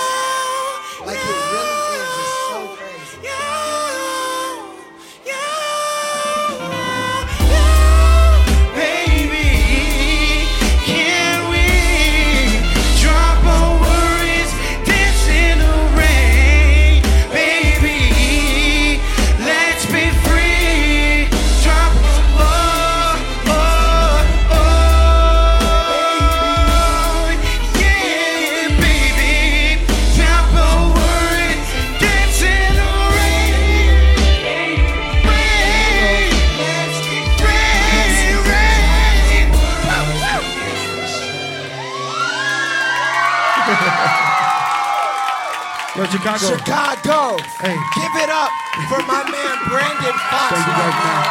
Chicago. Chicago. Hey. Give it up for my [laughs] man Brandon Fox. Thank you guys, man.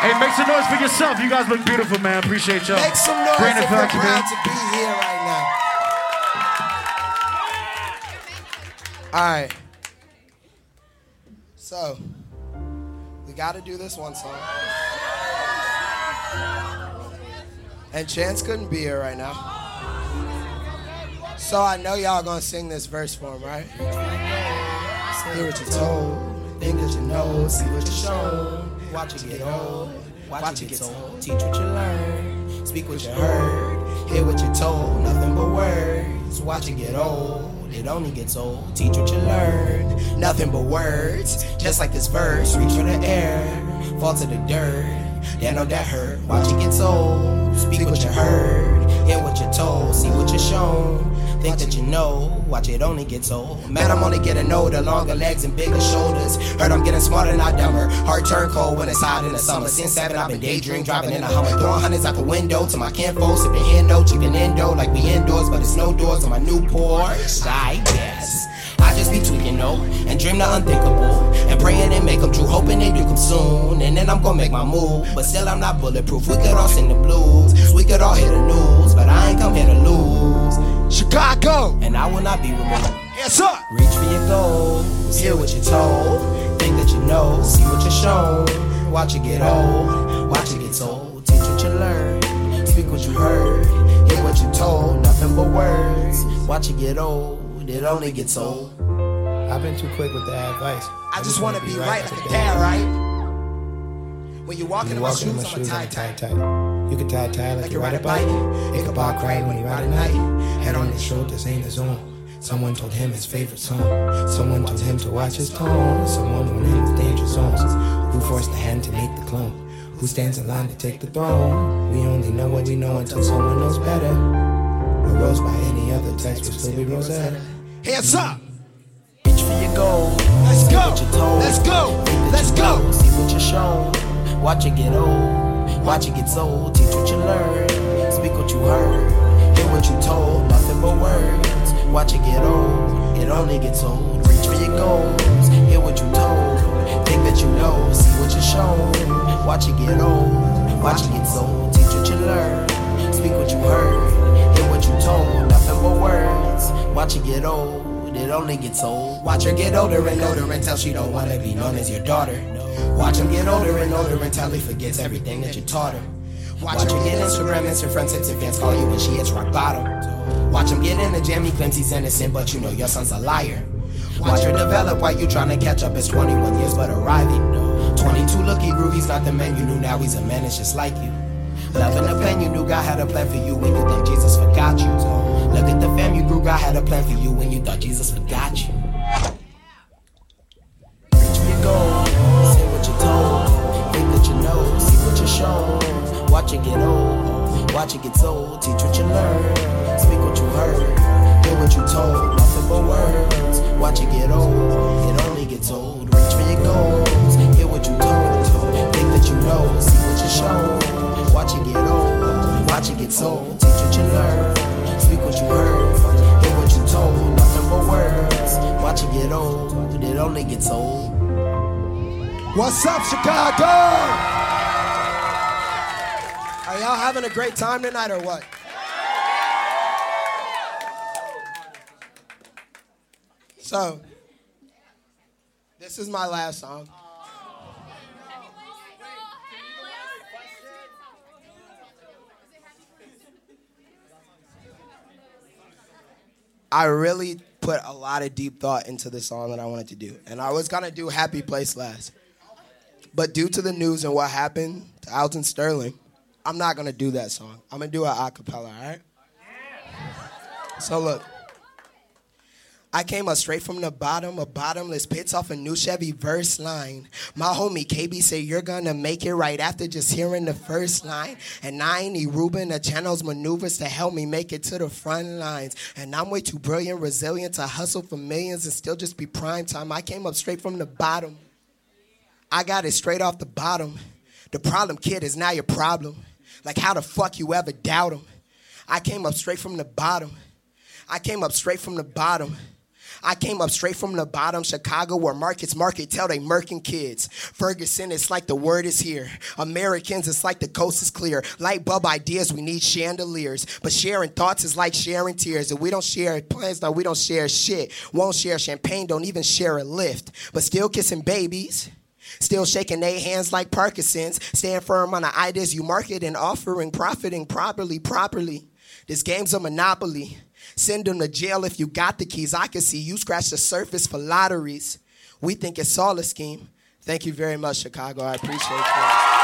Hey, make some noise for yourself. You guys look beautiful, man. Appreciate y'all. Make some noise Brandon Fox, proud man. to be here right now. All right. So, we got to do this one song. And Chance couldn't be here right now. So I know y'all gonna sing this verse for him, right? Hear what you're told, think that you know, see what you're shown. Watch it get old, watch it get told, teach what you learn, speak what you heard, hear what you're told, nothing but words. Watch it get old. It only gets old. Teach what you learn. Nothing but words. Just like this verse. Reach for the air. Fall to the dirt. Yeah, know that hurt. Watch it get old. Speak what you heard. Hear what you're told. See what you're shown. Think that you know. Watch it only get old. Man, I'm only getting older. Longer legs and bigger shoulders. Heard I'm getting smarter, not dumber. Heart turn cold when it's hot in the summer. Since seven, I've been daydreaming, driving in a Hummer. Throwing hundreds out the window to my kinfolk. Sipping Indo, cheaping Indo like we indoors. But it's no doors on my new Porsche. I guess. I just be tweaking, no, and dream the unthinkable. And praying they make them true, hoping they do come soon. And then I'm gonna make my move. But still, I'm not bulletproof. We could all sing the blues. We could all hear the news. But I ain't come here to lose. Chicago! And I will not be removed. Yes, sir! Reach for your goals. Hear what you're told. Think that you know. See what you're shown. Watch it get old. Watch it get told. Teach what you learn. Speak what you heard. Hear what you told. Nothing but words. Watch it get old. It only gets old. I've been too quick with the advice. I, just wanna be right like a dad, right? When you walk in you my walk in shoes, my I'm a shoes, tie I'm tie. tight, tight. You can tie a tie like, you ride a bike. It could bark right when you ride a night. Head on his shoulders ain't his own. Someone told him his favorite song. Someone told him to watch his tone. Someone warned him of danger zones. Who forced the hand to make the clone? Who stands in line to take the throne? We only know what we know until someone knows better. A rose by any other text would still be Rosetta. Hands up! Reach for your goal. Let's See go. told. Let's go. Let's go. know. See what you're shown. Watch it get old. Watch it get old. Teach what you learn. Speak what you heard. Hear what you told. Nothing but words. Watch it get old. It only gets old. Reach for your goals. Hear what you told. Think that you know. See what you're shown. Watch it get old. Watch it get old. Teach what you learn. Speak what you heard. Hear what you told. Nothing but words. Watch it get old. It only gets old. Watch her get older and older until she don't wanna be known as your daughter. Watch him get older and older until he forgets everything that you taught her. Watch her get Instagram, Insta friends, tips and fans call you when she hits rock bottom. Watch him get in the jam, he claims he's innocent, but you know your son's a liar. Watch her develop while you trying to catch up. It's 21 years, but arriving. 22 looky groovy's not the man you knew, now he's a man, it's just like you. Loving the plan you knew God had a plan for you when you think Jesus forgot you. Look at the fam you grew, God had a plan for you when you thought Jesus forgot you. Reach for your goal, say what you're told, think that you know, see what you're shown. Watch it get old, watch it get old, teach what you learn, speak what you heard, hear what you told, nothing but words. Watch it get old, it only gets old. Reach for your goals, hear what you told, think that you know, see what you're shown. Watch it get old, watch it get old, teach what you learn, speak what you heard, hear what you told, but words. Watch it get old, it only gets old. What's up, Chicago? Are y'all having a great time tonight or what? So, this is my last song. I really put a lot of deep thought into the song that I wanted to do. And I was gonna do Happy Place last. But due to the news and what happened to Alton Sterling, I'm not gonna do that song. I'm gonna do it a cappella, all right? So look, I came up straight from the bottom, a bottomless pits off a new Chevy verse line. My homie KB said you're gonna make it right after just hearing the first line. And I ain't need Ruben the channels maneuvers to help me make it to the front lines. And I'm way too brilliant, resilient to hustle for millions and still just be prime time. I came up straight from the bottom. I got it straight off the bottom. The problem, kid, is now your problem. Like how the fuck you ever doubt him? I came up straight from the bottom. I came up straight from the bottom. I came up straight from the bottom, Chicago, where markets market tell they murking kids. Ferguson, it's like the word is here. Americans, it's like the coast is clear. Light bulb ideas, we need chandeliers. But sharing thoughts is like sharing tears. If we don't share plans, no, we don't share shit. Won't share champagne, don't even share a lift. But still kissing babies. Still shaking their hands like Parkinson's. Stand firm on the ideas you market and offering, profiting properly, properly. This game's a monopoly. Send them to jail if you got the keys. I can see you scratch the surface for lotteries. We think it's all a scheme. Thank you very much, Chicago. I appreciate you.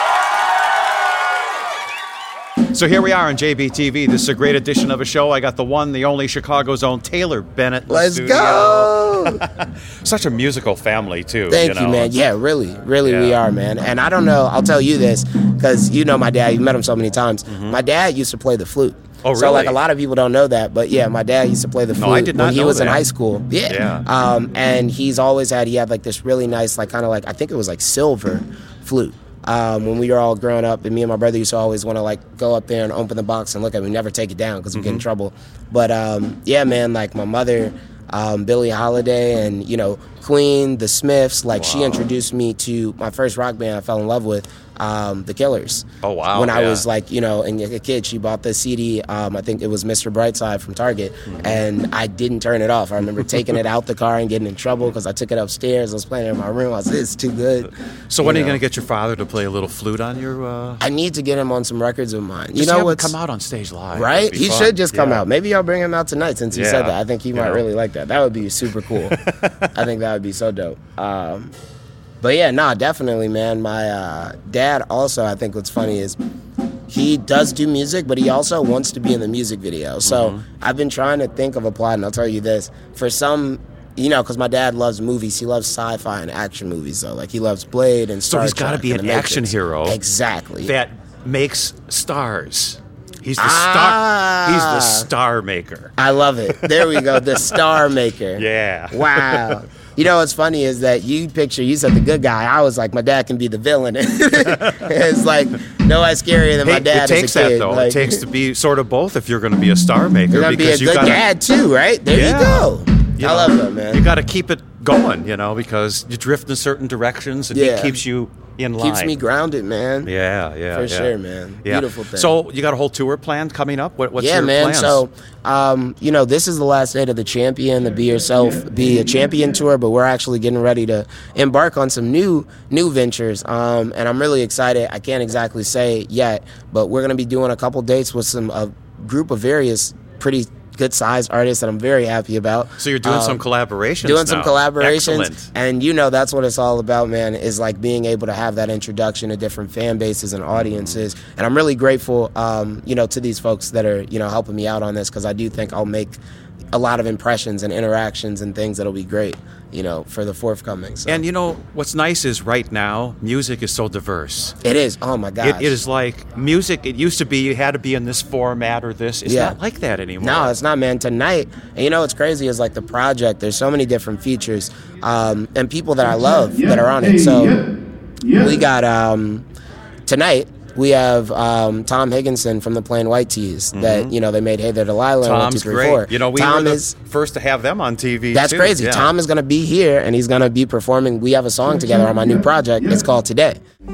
So here we are on JBTV. This is a great edition of a show. I got the one, the only Chicago's own Taylor Bennett. Let's studio. go. [laughs] Such a musical family too. Thank you, you, man. Yeah, really, really, we are, man. And I don't know. I'll tell you this because you know my dad. You met him so many times. Mm-hmm. My dad used to play the flute. Mm-hmm. Oh, So like a lot of people don't know that, but yeah, my dad used to play the No, flute I did not when he know was in that. high school. Yeah. Yeah. Um, and he's always had he had like this really nice like kind of like I think it was like silver flute. Um, when we were all growing up, and me and my brother used to always want to like go up there and open the box and look at it. We never take it down because we get in Mhm. trouble. But um, yeah, man, like my mother, um, Billie Holiday, and you know Queen, The Smiths. Like she introduced me to my first rock band I fell in love with, um, The Killers. Oh wow. When I was like, you know, and a kid, she bought the CD. Um, I think it was Mr. Brightside from Target, and I didn't turn it off. I remember taking it out the car and getting in trouble because I took it upstairs. I was playing it in my room. I was, this is too good. So when are you going to get your father to play a little flute on your? Uh... I need to get him on some records of mine. You know what? come out on stage live. right? He fun. should just come Yeah. out. Maybe I'll bring him out tonight since he Yeah. said that. I think he might know. really like that. That would be super cool. [laughs] I think that would be so dope. Um, but yeah, nah, definitely, man. My uh, dad also, I think what's funny is he does do music, but he also wants to be in the music video. So Mm-hmm. I've been trying to think of a plot, and I'll tell you this: for some. You know, because my dad loves movies. He loves sci-fi and action movies, though. Like he loves Blade and So Star he's got to be an action hero. Exactly. That makes stars. He's the Ah. star. He's the star maker. I love it. There we go. The star [laughs] maker. Yeah. Wow. You know what's funny is that you picture you said the good guy. I was like, my dad can be the villain. [laughs] it's like no less scarier than my dad it takes as a kid. that though. Like, it takes to be sort of both if you're going to be a star maker. You're gonna be a because you good gotta, dad too, right? There Yeah. you go. you I know, love that, man. You got to keep it going, you know, because you drift in certain directions and Yeah. he keeps you in line. Keeps me grounded, man. Yeah, yeah, For yeah. sure, man. Yeah. Beautiful thing. So you got a whole tour planned coming up. What, what's yeah, your man. plans? So, um, you know, this is the last day of the champion, the Be Yourself, Be a Champion tour, but we're actually getting ready to embark on some new new ventures. Um, and I'm really excited. I can't exactly say yet, but we're going to be doing a couple dates with some a group of various pretty good sized artist that I'm very happy about. So you're doing Um, some collaborations. doing some collaborations Excellent. and you know that's what it's all about man is like being able to have that introduction to different fan bases and audiences and i'm really grateful um, you know to these folks that are you know helping me out on this because i do think i'll make a lot of impressions and interactions and things that'll be great you know for the forthcoming so. And you know what's nice is right now music is so diverse. it is oh my god It, it is like music. It used to be you had to be in this format or this. It's Yeah. not like that anymore. No, it's not, man. Tonight, and you know what's crazy is like the project. There's so many different features, um, and people that I love that are on it. So we got um, tonight. We have um, Tom Higgenson from the Plain White T's. That you know they made Hey There Delilah. and one, two, Mm-hmm. Tom's three, great. You know, we Tom were the is first to have them on TV. that's too. crazy. Yeah. Tom is going to be here and he's going to be performing. We have a song together on my new project. It's called Today. The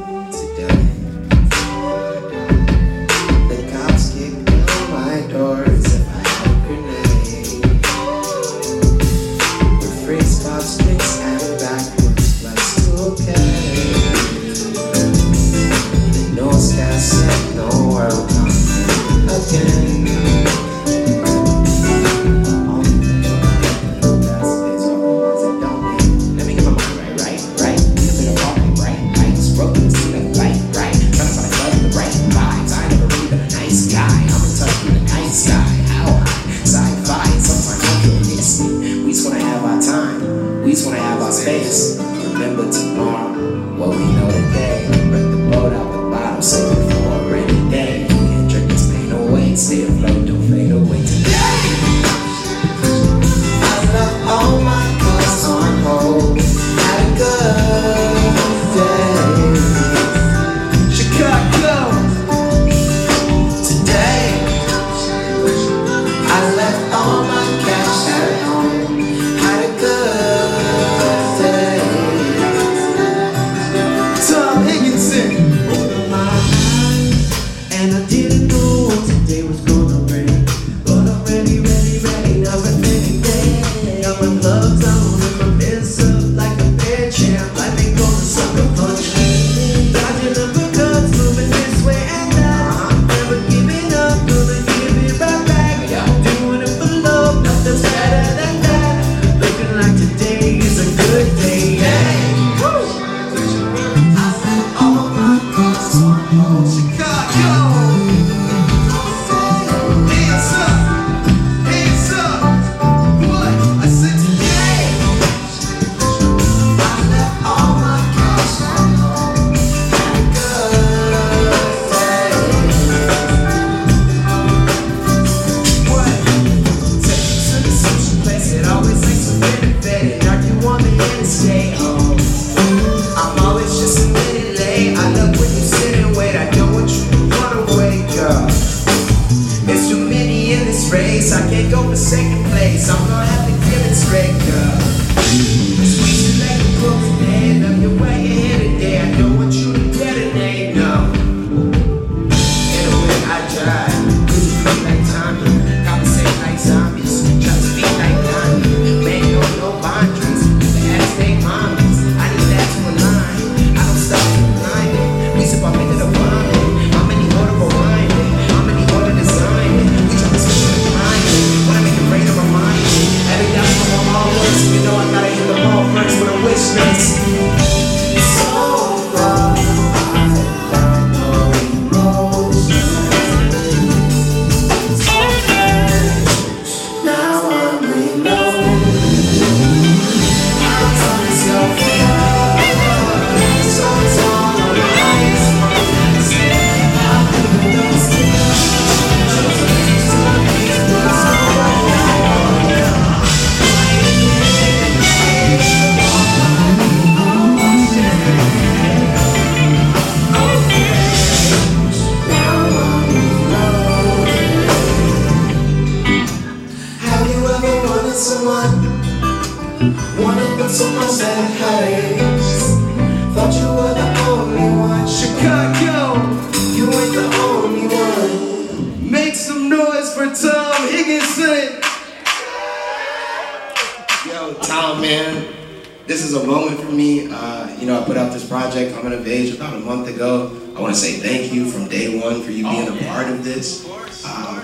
this is a moment for me. Uh, you know, I put out this project coming of age about a month ago. I want to say thank you from day one for you being a part of this. Um,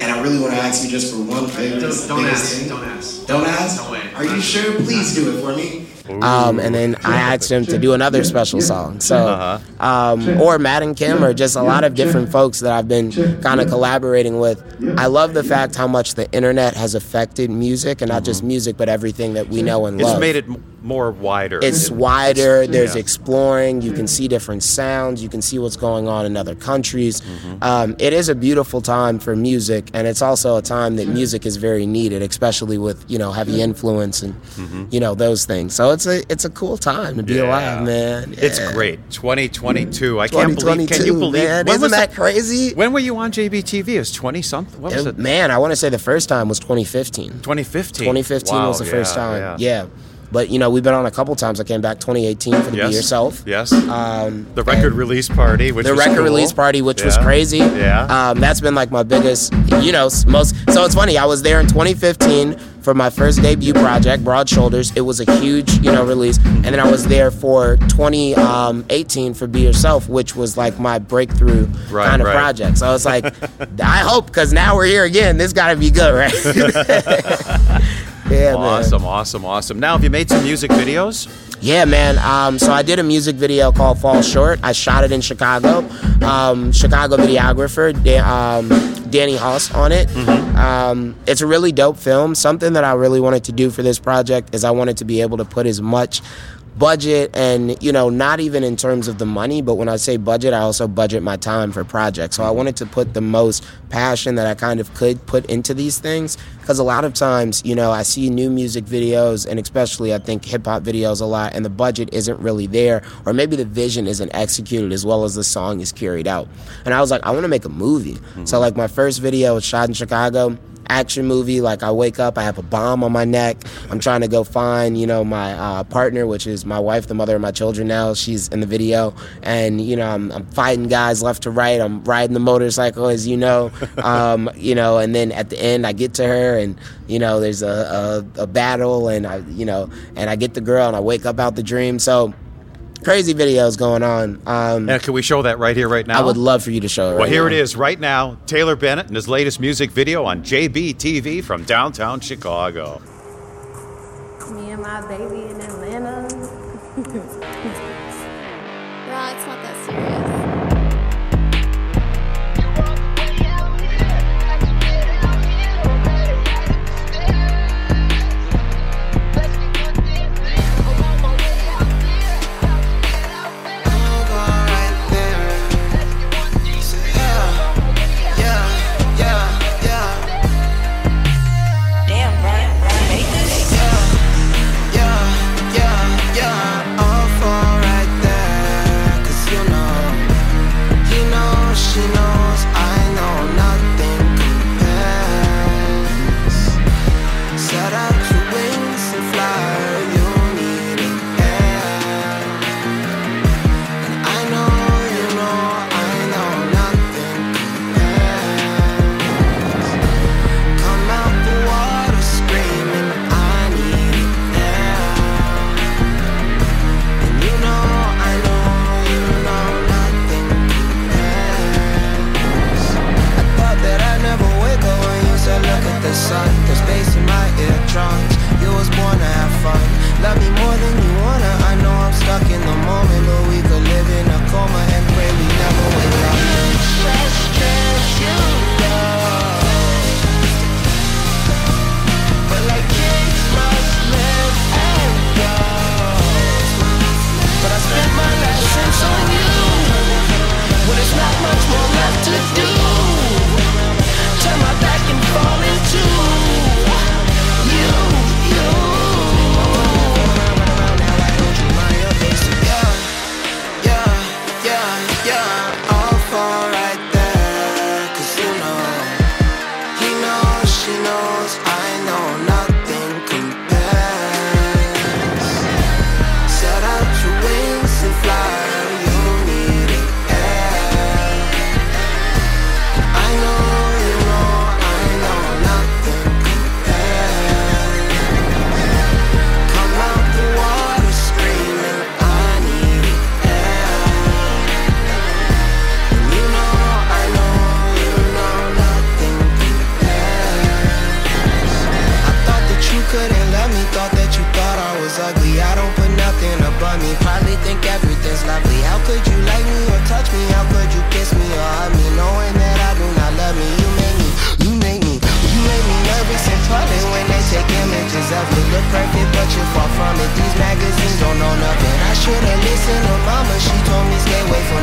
and I really want to ask you just for one favor. This is the Don't ask, thing. don't ask. Don't ask? No way. Are you sure? Please do it for me. Um, and then I asked him to do another special song. So, um, or Matt and Kim, or just a lot of different folks that I've been kind of collaborating with. I love the fact how much the internet has affected music, and not just music, but everything that we know and love. It's love. made it m- more wider. It's wider. There's Yeah. exploring. You can see different sounds. You can see what's going on in other countries. Mm-hmm. Um, it is a beautiful time for music, and it's also a time that music is very needed, especially with you know heavy influence and Mm-hmm. you know those things. So it's a it's a cool time to be alive, man. It's great. 2022. I can't believe. Can you believe? man. when Isn't that crazy? When were you on JBTV? It was 20 something. What was Uh, it? Man, I want to say the first time was 2015. 2015. 2015 Wow, was the first yeah, time. yeah. Yeah. But you know, we've been on a couple times. I came back 2018 for the Yes. Be Yourself. Yes. Um, the record release party, which the was record cool. release party, which was crazy. Yeah. Um, that's been like my biggest, you know, most. So it's funny. I was there in 2015 for my first debut project, Broad Shoulders. It was a huge, you know, release, and then I was there for 2018 for Be Yourself, which was like my breakthrough Right, kind of right. project. So it's like, [laughs] I hope because now we're here again. This got to be good, right? [laughs] [laughs] yeah, man. Awesome, awesome, awesome. Now, have you made some music videos? Yeah, man. Um, so I did a music video called "Fall Short." I shot it in Chicago. Um, Chicago videographer um, Danny Haas on it. Um, it's a really dope film. Something that I really wanted to do for this project is I wanted to be able to put as much budget and you know not even in terms of the money but when i say budget i also budget my time for projects. So i wanted to put the most passion that i kind of could put into these things because a lot of times you know i see new music videos and especially i think hip-hop videos a lot and the budget isn't really there or maybe the vision isn't executed as well as the song is carried out. And i was like i want to make a movie. So mm-hmm. like my first video was shot in chicago action movie. Like I wake up, I have a bomb on my neck. I'm trying to go find, you know, my uh, partner, which is my wife, the mother of my children. Now she's in the video, and you know, I'm, I'm fighting guys left to right. I'm riding the motorcycle, as you know, [laughs] um, you know, and then at the end, I get to her, and you know, there's a, a, a battle, and I, you know, and I get the girl, and I wake up out the dream. So. Crazy videos going on. Um, And can we show that right here, right now? I would love for you to show it. Well, right here now. it is right now. Taylor Bennett and his latest music video on JBTV from downtown Chicago. Me and my baby in Atlanta. [laughs]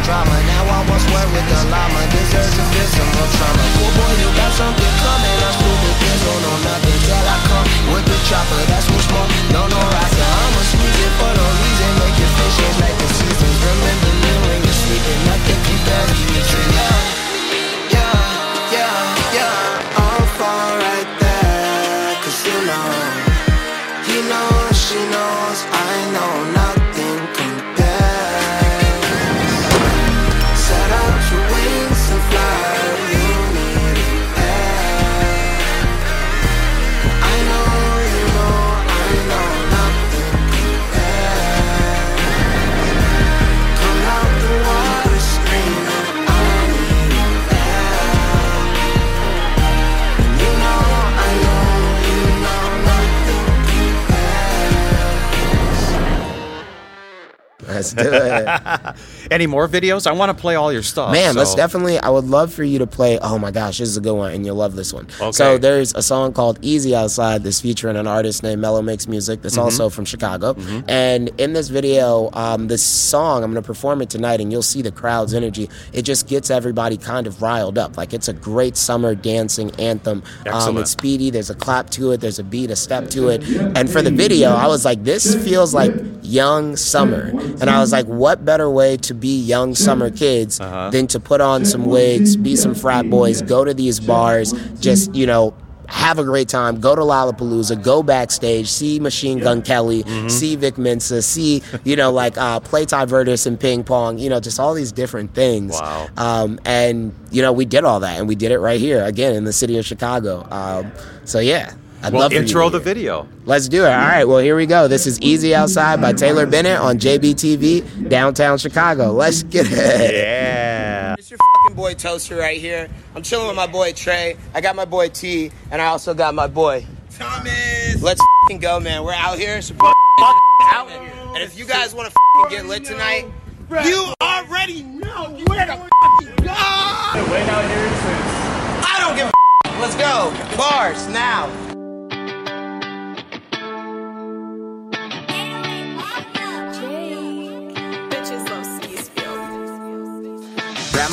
llama deserves to feel some more trauma. Poor boy, you got something coming. I'm stupid, kids don't know nothing till I come with the chopper. That's what's more. No, no, rasta. I'ma squeeze it for no reason. Make your face change like the seasons. Remember me when you're sleeping. Compares to you. Yeah, do [laughs] it. Any more videos? I want to play all your stuff. Man, let's definitely. I would love for you to play. Oh my gosh, this is a good one, and you'll love this one. Okay. So there's a song called "Easy Outside" that's featuring an artist named Mellow Makes Music. That's Mhm. also from Chicago. And in this video, um, this song I'm going to perform it tonight, and you'll see the crowd's energy. It just gets everybody kind of riled up. Like it's a great summer dancing anthem. Um, it's speedy. There's a clap to it. There's a beat, a step to it. And for the video, I was like, this feels like young summer. And I was like, what better way to be young summer kids than to put on some wigs, be some frat boys, go to these bars, just, you know, have a great time, go to Lollapalooza, go backstage, see Machine Gun Kelly, see Vic Mensa, see, you know, like uh, play Ty Vertus and ping pong, you know, just all these different things. Wow. Um, and, you know, we did all that and we did it right here, again, in the city of Chicago. Um, so, yeah. I'd well, love for you intro the video. Let's do it. All right. Well, here we go. This is Easy Outside by Taylor Bennett on JBTV, downtown Chicago. Let's get it. Yeah. It's your fucking boy Toaster right here. I'm chilling with my boy Trey. I got my boy T, and I also got my boy Thomas. Let's fucking go, man. We're out here. Support out. And if you guys want to fucking get lit tonight, you already know where to fucking go. Wait out here. I don't give a Let's go. Bars now.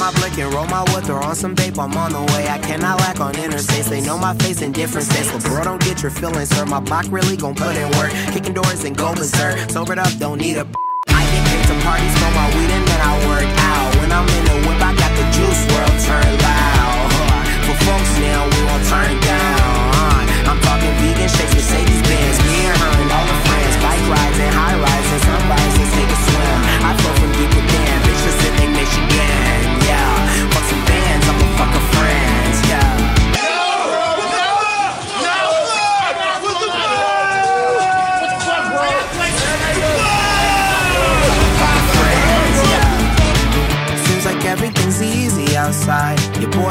My blick and roll my wood, throw on some vape, I'm on the way. I cannot lack on interstates. They know my face in different states. But bro, don't get your feelings hurt. My block really gon' put in work. Kicking doors and go berserk. Sobered up, don't need a. I get paid to party, smoke my weed, and then I work out. When I'm in the whip, I got the juice world turn loud. For folks now, we won't turn down. I'm talking vegan shakes,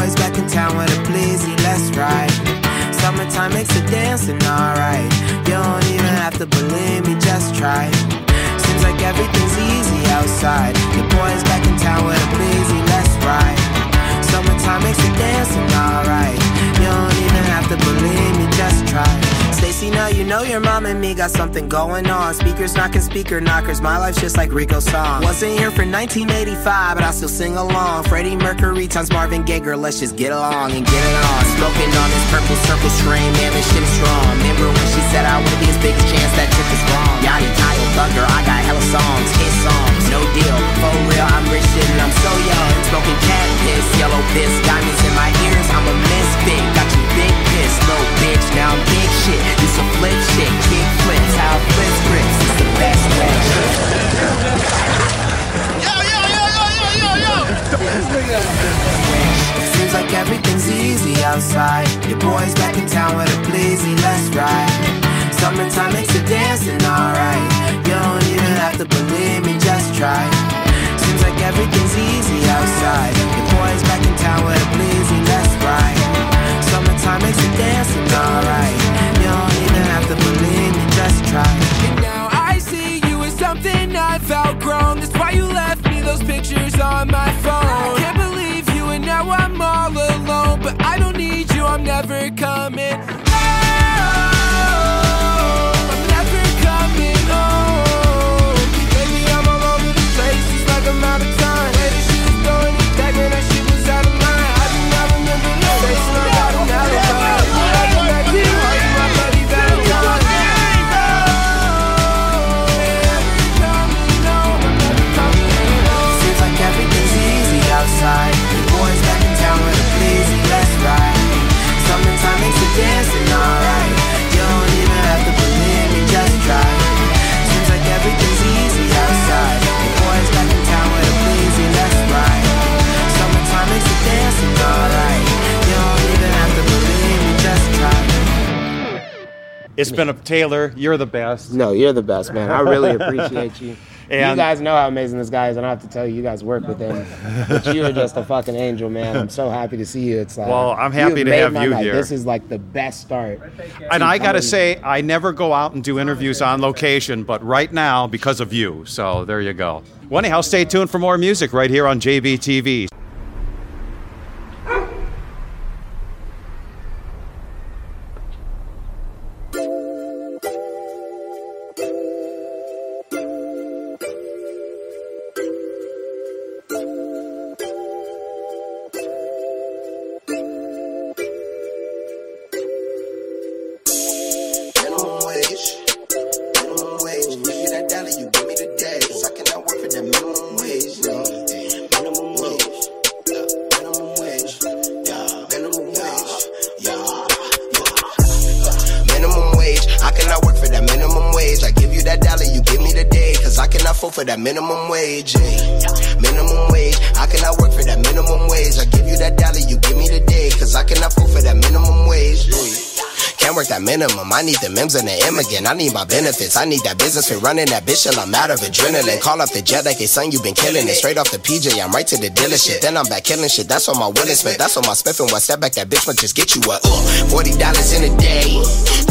boy's back in town with a blizzy, let's ride. Summertime makes the dancing alright. You don't even have to believe me, just try. Seems like everything's easy outside. Your boy's back in town with a blizzy, let's ride. Summertime makes the dancing alright. You don't even have to believe me, just try. Stacy, now you know your mom and me got something going on. Speakers knocking, speaker knockers. My life's just like Rico's song. Wasn't here for 1985, but I still sing along. Freddie Mercury times Marvin Gaye, girl, let's just get along and get it on. Smoking on this purple circle strain, man, this shit is strong. Remember when she said I would be his biggest chance? That chick is wrong. Yachty, title, thunder, I got hella songs, hit songs, no deal. For real, I'm rich and I'm so young. Smoking cat piss, yellow piss, diamonds in my ears. I'm a misfit, got you big piss, little bitch. Now I'm big shit. You some flip shit, kick flips, how flips grips. It's the best way. Seems like everything's easy outside. Your boy's back in town with a blizzy, let's ride. Summertime makes it dancing alright. You don't even have to believe me, just try. Seems like everything's easy outside. Your boy's back in town with a blizzy, let's ride. Summertime makes the dancing alright. You don't even have to believe me, just try. And now I see you as something I've outgrown. That's why you left me those pictures on my phone. I can't believe you, and now I'm all alone. But I don't need you, I'm never coming. home. It's been a Taylor. You're the best. No, you're the best, man. I really appreciate you. [laughs] you guys know how amazing this guy is, and I have to tell you, you guys work with him. But you are just a fucking angel, man. I'm so happy to see you. It's like, Well, I'm happy to have you night. here. This is like the best start. And I got to say, I never go out and do interviews on location, but right now, because of you. So there you go. Well, anyhow, stay tuned for more music right here on JBTV. MIMS and the M again. I need my benefits. I need that business for running that bitch till I'm out of adrenaline. Call up the jet like, hey son, you been killing it. Straight off the PJ, I'm right to the dealership. Then I'm back killing shit. That's on my Willis Smith. That's on my Smith and what step back that bitch might just get you a uh, forty dollars in a day.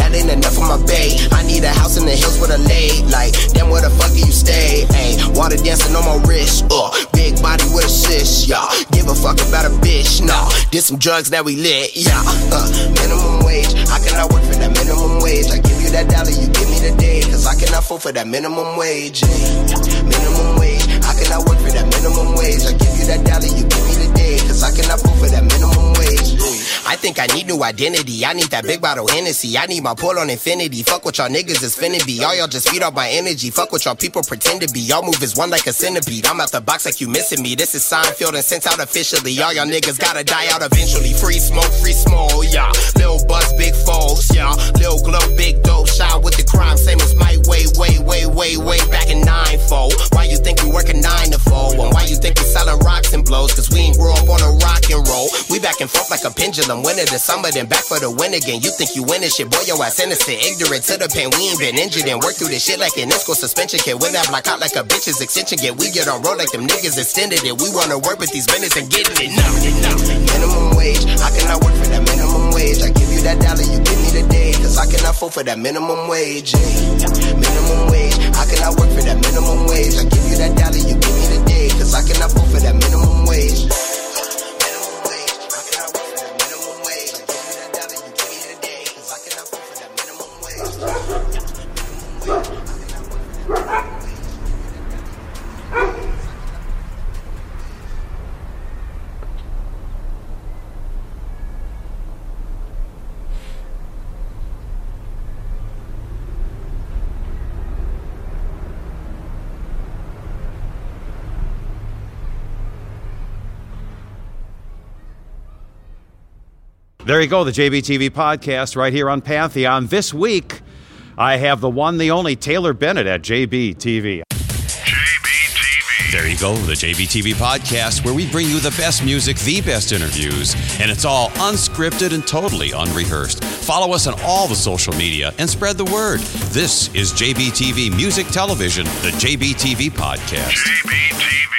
That ain't enough for my bay. I need a house in the hills with a lake. Like, then where the fuck do you stay? Hey, water dancing on my wrist. Uh, big body with a sis, yeah. A fuck about a bitch, nah. Did some drugs, now we lit, yeah. Uh, minimum wage. I cannot work for that minimum wage. I give you that dollar, you give me the day. Cause I cannot afford for that minimum wage. Minimum wage. I cannot work for that minimum wage. I give you that dollar, you give me the day. Cause I cannot afford for that minimum wage. I think I need new identity. I need that big bottle Hennessy. I need my pull on infinity. Fuck what y'all niggas is finna be. All y'all just feed off my energy. Fuck what y'all people pretend to be. Y'all move is one like a centipede. I'm out the box like you missing me. This is Seinfeld and sent out officially. All y'all niggas gotta die out eventually. Free smoke, free small, yeah. Lil buzz, big foes, yeah. Lil glow, big dope. Shine with the crime, same as my way, way, way, way, way back in ninefold. Why you think we working nine to four? And why you think we selling rocks and blows? Cause we ain't grow up on a rock and roll. We back and forth like a pendulum. Winter to summer, then back for the win again. You think you winning shit, boy, your ass innocent. Ignorant to the pain. We ain't been injured and work through this shit like an ISCO suspension kit. When that block out like a bitch's extension get. We get on road like them niggas extended it. We wanna work with these minutes and getting it. No, no. Minimum wage. I cannot work for that minimum wage. I give you that dollar, you give me the day. Cause I cannot afford for that minimum wage. Minimum wage. I cannot work for that minimum wage. I give you that dollar, you give me the day. Cause I cannot There you go, the JBTV podcast right here on Pantheon. This week, I have the one, the only Taylor Bennett at JBTV. JBTV. There you go, the JBTV podcast, where we bring you the best music, the best interviews, and it's all unscripted and totally unrehearsed. Follow us on all the social media and spread the word. This is JBTV Music Television, the JBTV podcast.